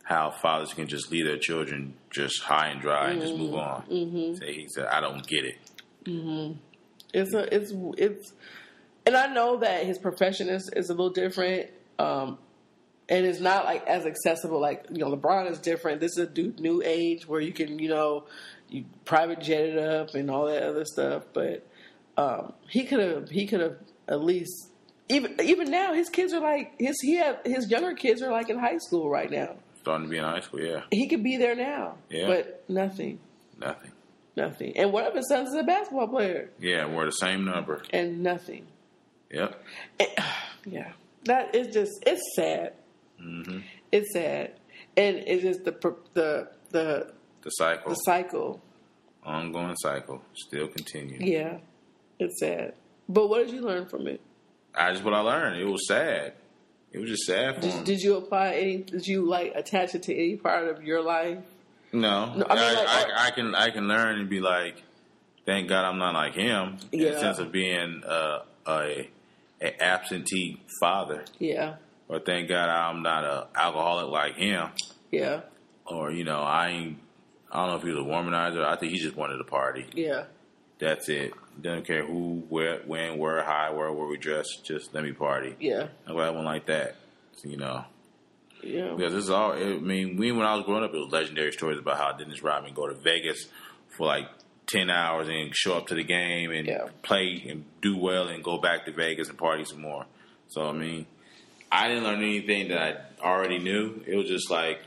Speaker 2: how fathers can just leave their children just high and dry and just move on. Mm-hmm. So he said, "I don't get it."
Speaker 1: It's a it's it's, and I know that his profession is is a little different, um, and it's not like as accessible. Like you know, LeBron is different. This is a du- new age where you can you know, you private jet it up and all that other stuff. But um, he could have he could have at least even even now his kids are like his he have his younger kids are like in high school right now.
Speaker 2: Starting to be in high school, yeah,
Speaker 1: He could be there now,
Speaker 2: Yeah.
Speaker 1: but nothing,
Speaker 2: nothing.
Speaker 1: nothing. And one of his sons is a basketball player,
Speaker 2: Yeah, we're the same number.
Speaker 1: and nothing.
Speaker 2: Yep.
Speaker 1: It- yeah, that is just it's sad.
Speaker 2: hmm
Speaker 1: It's sad, and it's just the the the
Speaker 2: The cycle,
Speaker 1: the cycle.
Speaker 2: ongoing cycle, still continuing.
Speaker 1: Yeah, it's sad. But what did you learn from it?
Speaker 2: I just what I learned. It was sad. It was just sad.
Speaker 1: Did, did you apply any? Did you like attach it to any part of your life?
Speaker 2: No,
Speaker 1: No, I
Speaker 2: I,
Speaker 1: like,
Speaker 2: I,
Speaker 1: what-
Speaker 2: I can I can learn and be like, thank God I'm not like him in the sense of being uh, a a absentee father,
Speaker 1: Yeah,
Speaker 2: or thank God I'm not a alcoholic like him,
Speaker 1: yeah,
Speaker 2: or you know I ain't. I don't know if he was a womanizer. I think he just wanted to party.
Speaker 1: yeah,
Speaker 2: That's it. Doesn't care who, where, when, where, how, where, where we dress. Just let me party.
Speaker 1: yeah,
Speaker 2: I'm glad I went like that. So, you know,
Speaker 1: yeah.
Speaker 2: because this is all. I mean, we when I was growing up, it was legendary stories about how Dennis Rodman go to Vegas for like ten hours and show up to the game and
Speaker 1: Yeah.
Speaker 2: play and do well and go back to Vegas and party some more. So I mean, I didn't learn anything that I already knew. It was just like,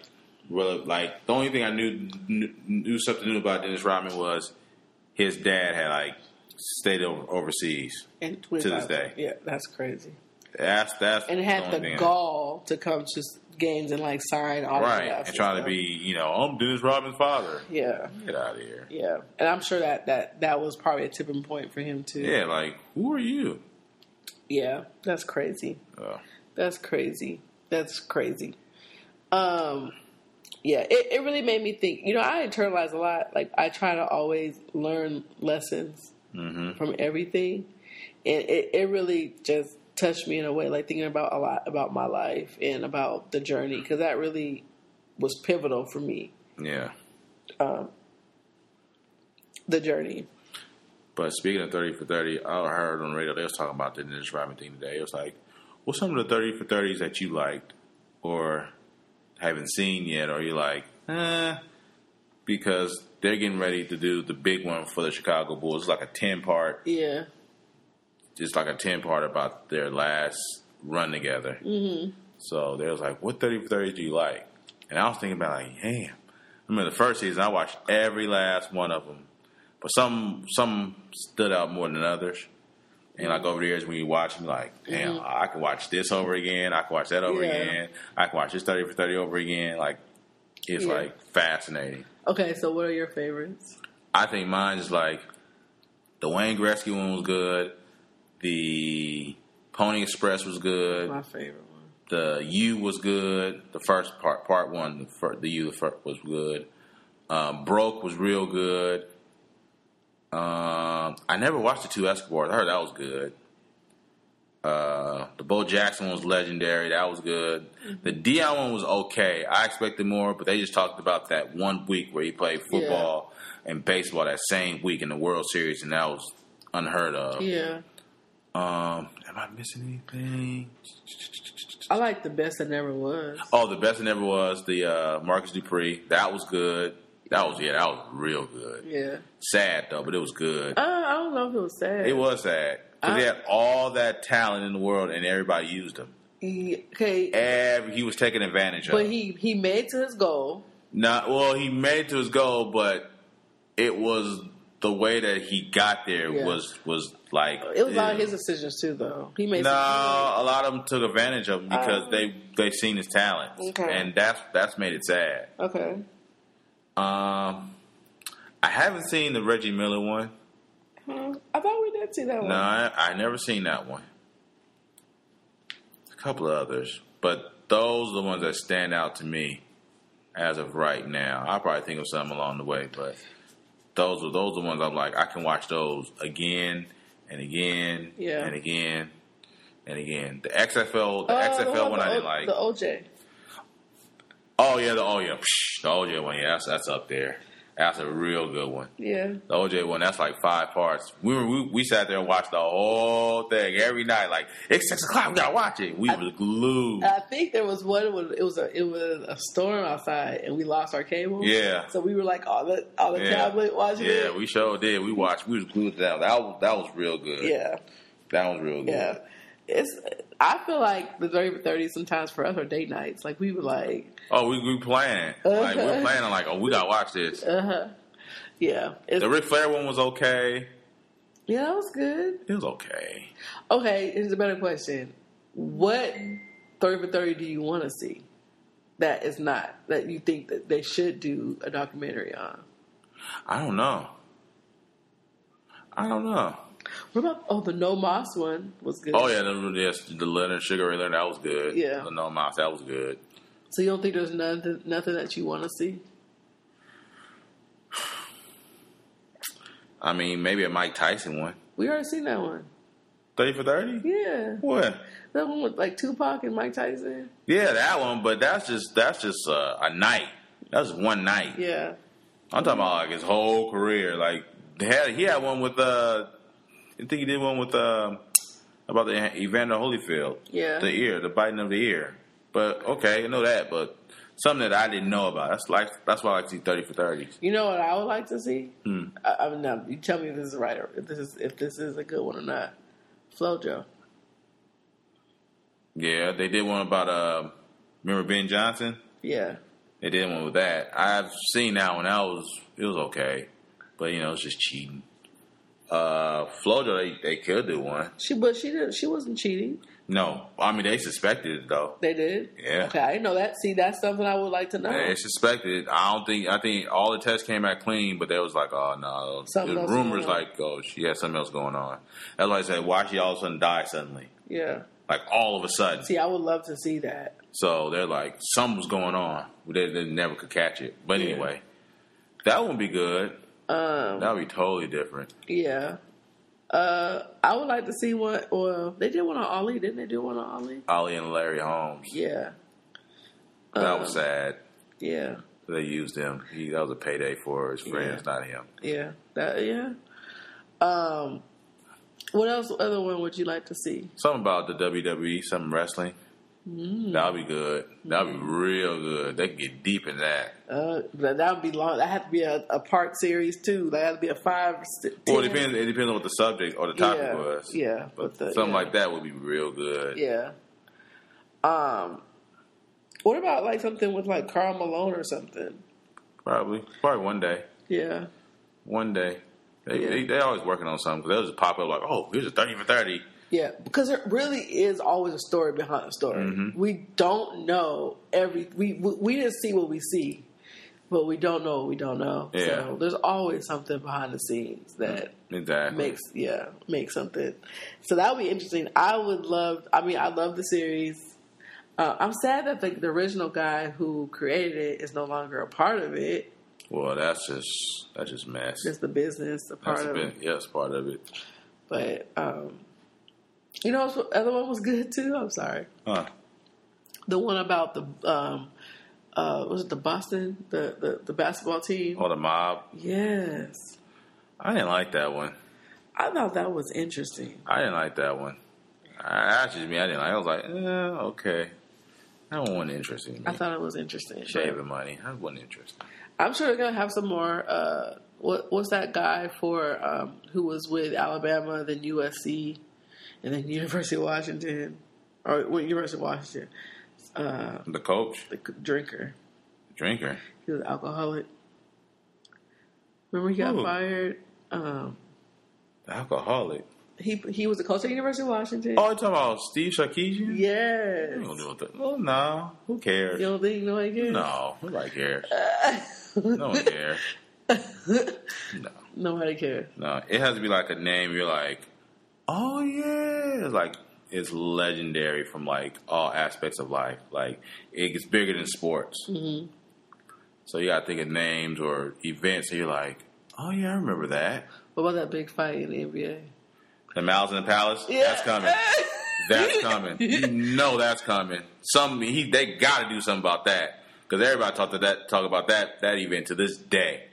Speaker 2: well, like the only thing I knew knew, knew something new about Dennis Rodman was his dad had like stayed overseas.
Speaker 1: And
Speaker 2: To this day.
Speaker 1: yeah, that's crazy.
Speaker 2: That's that's
Speaker 1: And had the gall to come to games and like sign all
Speaker 2: right and trying to be you know I'm Dennis Rodman's father.
Speaker 1: Yeah,
Speaker 2: Get out of here.
Speaker 1: yeah. And I'm sure that that that was probably a tipping point for him too.
Speaker 2: Yeah, like who are you?
Speaker 1: Yeah, that's crazy.
Speaker 2: Oh.
Speaker 1: That's crazy. That's crazy. Um, yeah, it, it really made me think. You know, I internalize a lot. Like I try to always learn lessons
Speaker 2: hmm
Speaker 1: from everything, and it, it really just touched me in a way. Like thinking about a lot about my life and about the journey because that really was pivotal for me.
Speaker 2: Yeah.
Speaker 1: Um, the journey.
Speaker 2: But speaking of thirty for thirty, I heard on the radio they was talking about the Dennis Rodman thing today. It was like, what's some of the thirty for thirties that you liked or haven't seen yet, or you like, eh? Because they're getting ready to do the big one for the Chicago Bulls. It's like a ten part.
Speaker 1: Yeah.
Speaker 2: It's like a ten part about their last run together.
Speaker 1: Mm-hmm.
Speaker 2: So they was like, "What thirty for thirties do you like?" And I was thinking about like, damn. I mean, the first season I watched every last one of them, but some some stood out more than others. And like over the years, when you watch them, like, damn, I can watch this over again. I can watch that over
Speaker 1: Yeah.
Speaker 2: again. I can watch this thirty for thirty over again. Like, is
Speaker 1: Yeah.
Speaker 2: like fascinating.
Speaker 1: Okay, so what are your favorites?
Speaker 2: I think mine is like the Wayne Gretzky one was good. The Pony Express was good.
Speaker 1: My favorite one.
Speaker 2: The U was good. The first part, part one, the, fir- the U the fir- was good. Um, Broke was real good. Um, I never watched the two Escobars. I heard that was good. Uh, the Bo Jackson one was legendary. That was good. The Deion one was okay. I expected more, but they just talked about that one week where he played football and baseball that same week in the World Series, and that was unheard of.
Speaker 1: Yeah,
Speaker 2: Um, am I missing anything?
Speaker 1: I like the best that never was.
Speaker 2: Oh, the best that never was the uh, Marcus Dupree. That was good. That was yeah, that was real good.
Speaker 1: Yeah,
Speaker 2: Sad though, but it was good.
Speaker 1: uh, I don't know if it was sad.
Speaker 2: It was sad because they ah. had all that talent in the world and everybody used him.
Speaker 1: He, okay,
Speaker 2: Every, he was taken advantage of.
Speaker 1: but he he made to his goal.
Speaker 2: Not well. He made it to his goal, but it was the way that he got there
Speaker 1: Yeah.
Speaker 2: was was like
Speaker 1: It was a lot of
Speaker 2: eh.
Speaker 1: his decisions too, though. He made
Speaker 2: No, a lot of them took advantage of him because
Speaker 1: Oh.
Speaker 2: they they seen his talent,
Speaker 1: Okay.
Speaker 2: and that's that's made it sad.
Speaker 1: okay.
Speaker 2: Um, I haven't seen the Reggie Miller one.
Speaker 1: Hmm, I thought we did see that one.
Speaker 2: No, I, I never seen that one. A couple of others, but those are the ones that stand out to me as of right now. I'll probably think of something along the way, but those are those are the ones I'm like I can watch those again and again
Speaker 1: Yeah.
Speaker 2: and again and again. The XFL, the
Speaker 1: Oh,
Speaker 2: XFL one
Speaker 1: the,
Speaker 2: I didn't
Speaker 1: O-
Speaker 2: like.
Speaker 1: The OJ.
Speaker 2: Oh yeah, the oh yeah, the OJ one. Yeah, that's that's up there. That's a real good one.
Speaker 1: Yeah.
Speaker 2: The OJ one, that's like five parts. We were we, we sat there and watched the whole thing every night. Like it's six o'clock, we gotta watch it. We were glued.
Speaker 1: I think there was one. It was it was a it was a storm outside, and we lost our cable.
Speaker 2: Yeah.
Speaker 1: So we were like on the on the
Speaker 2: Yeah.
Speaker 1: tablet watching
Speaker 2: Yeah,
Speaker 1: it.
Speaker 2: we sure did. We watched. We was glued to that. That was that was real good.
Speaker 1: Yeah.
Speaker 2: that was real good.
Speaker 1: Yeah. It's. I feel like the thirty for thirty sometimes for us are date nights. Like we were like,
Speaker 2: Oh, we we playing. Like we're playing. like, oh, we gotta watch this.
Speaker 1: uh huh. Yeah.
Speaker 2: The Ric Flair one was okay.
Speaker 1: yeah, that was good.
Speaker 2: It was okay.
Speaker 1: Okay, here's a better question. What 30 for 30 do you want to see that is not, that you think that they should do a documentary on?
Speaker 2: I don't know. I don't know.
Speaker 1: What about, oh, the No Más one was good.
Speaker 2: Oh yeah, the, yes, the Leonard Sugar Ray Leonard that was good.
Speaker 1: Yeah.
Speaker 2: the No Más that was good.
Speaker 1: So you don't think there's nothing, nothing that you want to see?
Speaker 2: I mean, maybe a Mike Tyson one.
Speaker 1: We already seen that one.
Speaker 2: Thirty for thirty.
Speaker 1: Yeah.
Speaker 2: What?
Speaker 1: That one with like Tupac and Mike Tyson.
Speaker 2: Yeah, that one. But that's just that's just uh, a night. That's one night.
Speaker 1: Yeah.
Speaker 2: I'm talking about like his whole career. Like had, he had one with uh, I think he did one with uh, about the Evander Holyfield.
Speaker 1: Yeah.
Speaker 2: The ear, the biting of the ear. But okay, I know that. But something that I didn't know about. That's like that's why I like to see thirty for thirty.
Speaker 1: You know what I would like to see?
Speaker 2: Hmm.
Speaker 1: I, I mean, now, you tell me if this is right or if this is if this is a good one or not. FloJo.
Speaker 2: Yeah, they did one about uh, remember Ben Johnson.
Speaker 1: Yeah.
Speaker 2: They did one with that. I've seen that one. That was it was okay, but you know it's just cheating. Uh, Flojo, they they could do one.
Speaker 1: She, but she didn't. She wasn't cheating.
Speaker 2: No, I mean they suspected it though.
Speaker 1: They did.
Speaker 2: Yeah.
Speaker 1: Okay, I didn't know that. See, that's something I would like to know.
Speaker 2: They suspected. I don't think. I think all the tests came back clean, but they was like, oh no.
Speaker 1: Something
Speaker 2: rumors like, oh, she had something else going on. That's why I said, why she all of a sudden die suddenly,
Speaker 1: Yeah.
Speaker 2: like all of a sudden.
Speaker 1: See, I would love to see that.
Speaker 2: So they're like, something was going on. They, they never could catch it. But
Speaker 1: Yeah.
Speaker 2: anyway, that would be good.
Speaker 1: Um,
Speaker 2: That would be totally different.
Speaker 1: yeah. Uh, I would like to see one. Well, they did one on Ali, didn't they? Do one on Ali?
Speaker 2: Ali and Larry Holmes.
Speaker 1: Yeah.
Speaker 2: That was
Speaker 1: Um,
Speaker 2: sad.
Speaker 1: Yeah.
Speaker 2: They used him. He, that was a payday for his friends,
Speaker 1: Yeah.
Speaker 2: not him.
Speaker 1: Yeah. That. Yeah. Um, what else? Other one would you like to see?
Speaker 2: Something about the WWE, something wrestling.
Speaker 1: Mm.
Speaker 2: That would be good. That would be real good. They can get deep in that.
Speaker 1: Uh, that would be long. That had to be a, a part series too. That had to be a five.
Speaker 2: Well, it
Speaker 1: 10.
Speaker 2: depends. It depends on what the subject or the topic
Speaker 1: Yeah,
Speaker 2: was.
Speaker 1: yeah,
Speaker 2: but
Speaker 1: the-
Speaker 2: something
Speaker 1: yeah.
Speaker 2: like that would be real good.
Speaker 1: Yeah. Um, what about like something with like Karl Malone or something?
Speaker 2: Probably, probably one day.
Speaker 1: Yeah.
Speaker 2: One day. They
Speaker 1: Yeah.
Speaker 2: they, they always working on something. They'll just pop up like, oh, here's a thirty for thirty.
Speaker 1: Yeah, because there really is always a story behind a story.
Speaker 2: Mhm.
Speaker 1: We don't know every we we, we just see what we see, but we don't know what we don't know.
Speaker 2: Yeah.
Speaker 1: So there's always something behind the scenes that
Speaker 2: Exactly.
Speaker 1: makes yeah makes something. So that would be interesting. I would love. I mean, I love the series. Uh, I'm sad that the, the original guy who created it is no longer a part of it.
Speaker 2: Well, that's just that's just mess.
Speaker 1: Just the business, the part
Speaker 2: That's
Speaker 1: of it.
Speaker 2: yeah, it's part of it.
Speaker 1: But um, you know, what other one was good too. I'm sorry.
Speaker 2: Huh.
Speaker 1: The one about the um, uh, was it the Boston the, the the basketball team?
Speaker 2: Or the mob.
Speaker 1: Yes,
Speaker 2: I didn't like that one.
Speaker 1: I thought that was interesting.
Speaker 2: I didn't like that one. I, just me. I didn't like. I was like, eh, okay. That one wasn't interesting.
Speaker 1: I thought it was interesting.
Speaker 2: Shaving money. That wasn't interesting.
Speaker 1: I'm sure they're gonna have some more. Uh, what what's that guy for um, who was with Alabama, then USC, and then University of Washington, or well, University of Washington? Uh,
Speaker 2: The coach,
Speaker 1: the drinker.
Speaker 2: drinker.
Speaker 1: He was an alcoholic. Remember he got
Speaker 2: Who?
Speaker 1: fired. Um,
Speaker 2: The alcoholic.
Speaker 1: he he was the coach at University of Washington.
Speaker 2: Oh, you talking about Steve Sarkisian?
Speaker 1: yes.
Speaker 2: You don't do it. Oh no. Who cares?
Speaker 1: You don't think nobody cares?
Speaker 2: No. Nobody cares. No one cares. No.
Speaker 1: Nobody cares.
Speaker 2: No. It has to be like a name. You're like, oh yeah. It's like it's legendary from like all aspects of life. Like it gets bigger than sports.
Speaker 1: hmm
Speaker 2: So you got to think of names or events. And you're like, oh yeah, I remember that.
Speaker 1: What about that big fight in the NBA?
Speaker 2: The Malice in the Palace. Yeah. That's coming. That's coming. You know that's coming. Some he they got to do something about that because everybody talk to that talk about that that event to this day.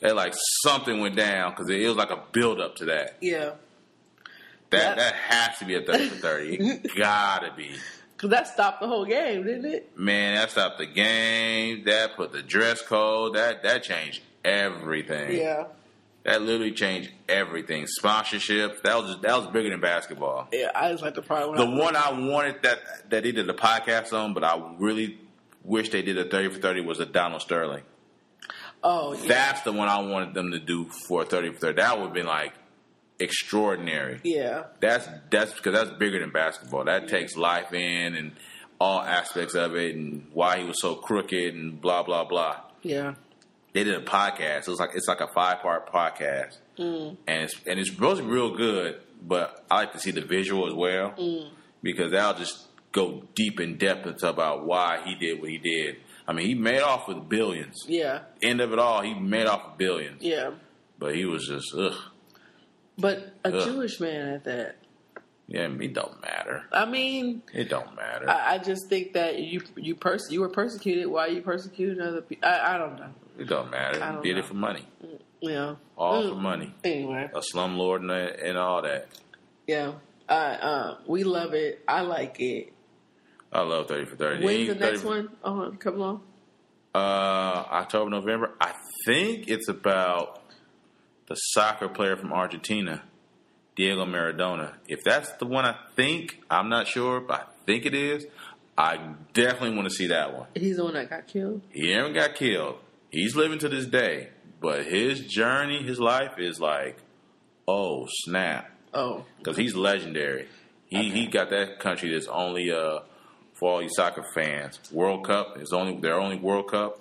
Speaker 2: They like something went down because it, was like a build up to that.
Speaker 1: yeah.
Speaker 2: That
Speaker 1: That-
Speaker 2: has to be a thirty for thirty. It gotta be.
Speaker 1: Because that stopped the whole game, didn't it?
Speaker 2: Man, that stopped the game. That put the dress code. That that changed everything.
Speaker 1: Yeah.
Speaker 2: That literally changed everything. Sponsorship. That was that was bigger than basketball.
Speaker 1: Yeah, I just like the part
Speaker 2: The
Speaker 1: I,
Speaker 2: one I wanted that that they did the podcast on, but I really wish they did a thirty for thirty was a Donald Sterling.
Speaker 1: Oh, yeah.
Speaker 2: That's the one I wanted them to do for thirty for thirty. That would have been like extraordinary.
Speaker 1: yeah.
Speaker 2: That's that's because that's bigger than basketball. That takes life in and all aspects of it, and why he was so crooked and blah blah blah.
Speaker 1: Yeah.
Speaker 2: They did a podcast. It was like it's like a five part podcast,
Speaker 1: Mm.
Speaker 2: and it's and it's supposed real good. But I like to see the visual as well
Speaker 1: Mm.
Speaker 2: because that'll just go deep in depth into about why he did what he did. I mean, he made off with billions.
Speaker 1: Yeah.
Speaker 2: End of it all, he made off with billions.
Speaker 1: Yeah.
Speaker 2: But he was just ugh.
Speaker 1: But a
Speaker 2: Ugh.
Speaker 1: Jewish man at that.
Speaker 2: Yeah, it don't matter.
Speaker 1: I mean,
Speaker 2: It don't matter.
Speaker 1: I, I just think that you you pers- you were persecuted. Why you persecuting other people? I, I don't know.
Speaker 2: it don't matter.
Speaker 1: I don't
Speaker 2: did
Speaker 1: know.
Speaker 2: it for money.
Speaker 1: Yeah.
Speaker 2: All
Speaker 1: Mm.
Speaker 2: for money.
Speaker 1: Anyway,
Speaker 2: A slumlord and, and all that.
Speaker 1: yeah. Um, we love it. I like it.
Speaker 2: I love 30 for 30.
Speaker 1: When's
Speaker 2: He-
Speaker 1: the next one? Oh, come along.
Speaker 2: Uh, October, November. I think it's about the soccer player from Argentina, Diego Maradona. If that's the one I think, I'm not sure, but I think it is. I definitely want to see that one.
Speaker 1: He's the one that got killed.
Speaker 2: He never got killed. He's living to this day, but his journey, his life is like, oh snap,
Speaker 1: Oh,
Speaker 2: because he's legendary. He he got that country that's only uh for all you soccer fans. World Cup is only their only World Cup,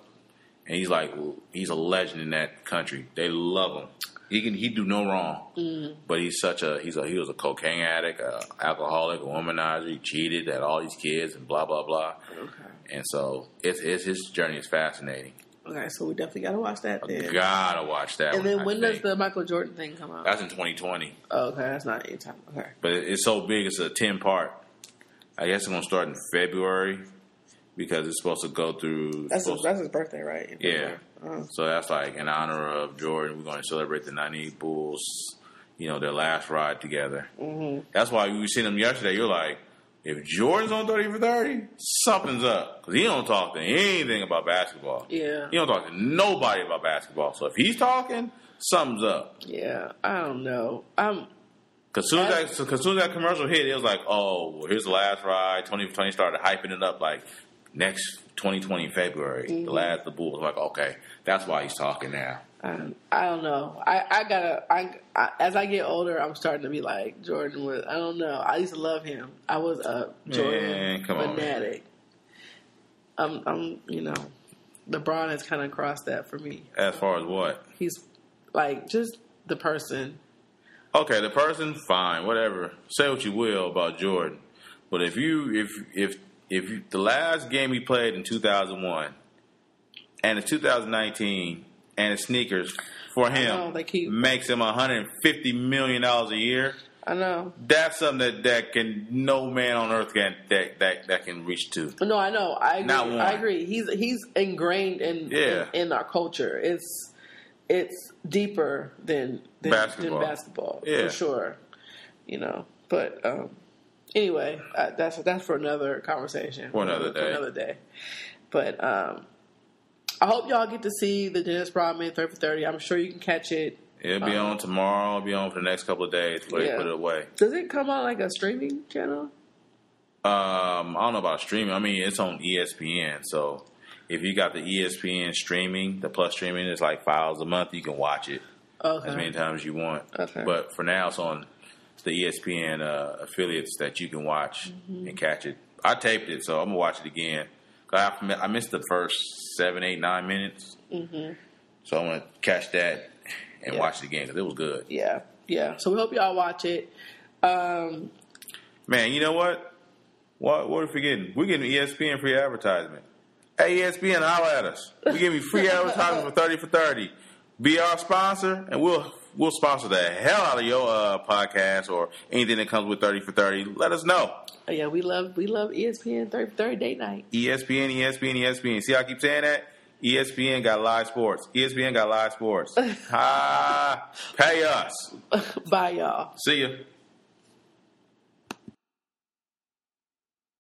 Speaker 2: and he's like he's a legend in that country. They love him. He can he do no wrong, mm-hmm. but he's such a he's a he was a cocaine addict, a alcoholic, a womanizer. He cheated at all these kids and blah blah blah.
Speaker 1: okay.
Speaker 2: And so it's, it's his journey is fascinating.
Speaker 1: Okay, so we definitely got to watch that then.
Speaker 2: Gotta watch that.
Speaker 1: and then when does the Michael Jordan thing come out?
Speaker 2: That's in 2020,
Speaker 1: Oh, okay, that's not anytime. Okay.
Speaker 2: but it's so big. It's a 10 part. I guess it's gonna start in February because it's supposed to go through.
Speaker 1: That's his,
Speaker 2: supposed-
Speaker 1: that's his birthday, right?
Speaker 2: Yeah. So that's like in honor of Jordan. We're going to celebrate the '98 Bulls. You know their last ride together.
Speaker 1: hmm
Speaker 2: That's why we seen them yesterday. You're like, if Jordan's on 30 for 30, something's up because he don't talk to anything about basketball.
Speaker 1: Yeah.
Speaker 2: He don't talk to nobody about basketball. So if he's talking, something's up.
Speaker 1: Yeah. I don't know. I'm.
Speaker 2: Cause soon as that, so, cause soon as that commercial hit, it was like, oh, well, here's the last ride. 2020 started hyping it up like next 2020 February,
Speaker 1: Mm-hmm.
Speaker 2: the last the Bulls. Like, okay, that's why he's talking now.
Speaker 1: Um, I don't know. I, I gotta. I, I as I get older, I'm starting to be like Jordan was. I don't know. I used to love him. I was a Jordan
Speaker 2: Man, come on,
Speaker 1: fanatic. I'm. I'm. You know. LeBron has kind of crossed that for me.
Speaker 2: As far as what?
Speaker 1: He's like just the person.
Speaker 2: Okay, the person, fine, whatever. Say what you will about Jordan, but if you if if if you, the last game he played in 2001 and it's 2019 and it's sneakers for him
Speaker 1: know, keep-
Speaker 2: makes him 150 million dollars a year.
Speaker 1: I know.
Speaker 2: That's something that, that can no man on earth can that that, that can reach to.
Speaker 1: No, I know. I agree. I agree. He's he's ingrained in,
Speaker 2: Yeah.
Speaker 1: in in our culture. It's it's deeper than than
Speaker 2: Basketball.
Speaker 1: than basketball
Speaker 2: Yeah.
Speaker 1: for sure. You know, but um, anyway, uh, that's that's for another conversation
Speaker 2: For another day.
Speaker 1: For another day. But um, I hope y'all get to see the Dennis Rodman thirty for thirty. I'm sure you can catch it.
Speaker 2: It'll be on tomorrow. It'll be on for the next couple of days before
Speaker 1: Yeah.
Speaker 2: they put it away.
Speaker 1: Does it come on like a streaming channel?
Speaker 2: Um, I don't know about streaming. I mean, it's on ESPN. So if you got the ESPN streaming, the plus streaming is like dollars a month. You can watch it
Speaker 1: Okay.
Speaker 2: as many times as you want.
Speaker 1: Okay.
Speaker 2: But for now, it's on the ESPN uh, affiliates that you can watch
Speaker 1: Mm-hmm.
Speaker 2: and catch it. I taped it, so I'm gonna watch it again. I, missed the first seven, eight, nine minutes, mm-hmm. so I'm gonna catch that and
Speaker 1: Yeah.
Speaker 2: watch it again because it was good.
Speaker 1: yeah, yeah. So we hope y'all watch it. Um,
Speaker 2: Man, you know what? What what are we forgetting? We're getting ESPN free advertisement. Hey, ESPN, holler at us. We give you free advertisement for thirty for thirty. Be our sponsor, and we'll we'll sponsor the hell out of your uh, podcast or anything that comes with thirty for thirty. Let us know.
Speaker 1: Oh, yeah, we love we love ESPN third third date night.
Speaker 2: ESPN, ESPN, ESPN. See how I keep saying that? ESPN got live sports. ESPN got live sports. ah, pay us.
Speaker 1: Bye, y'all.
Speaker 2: See ya.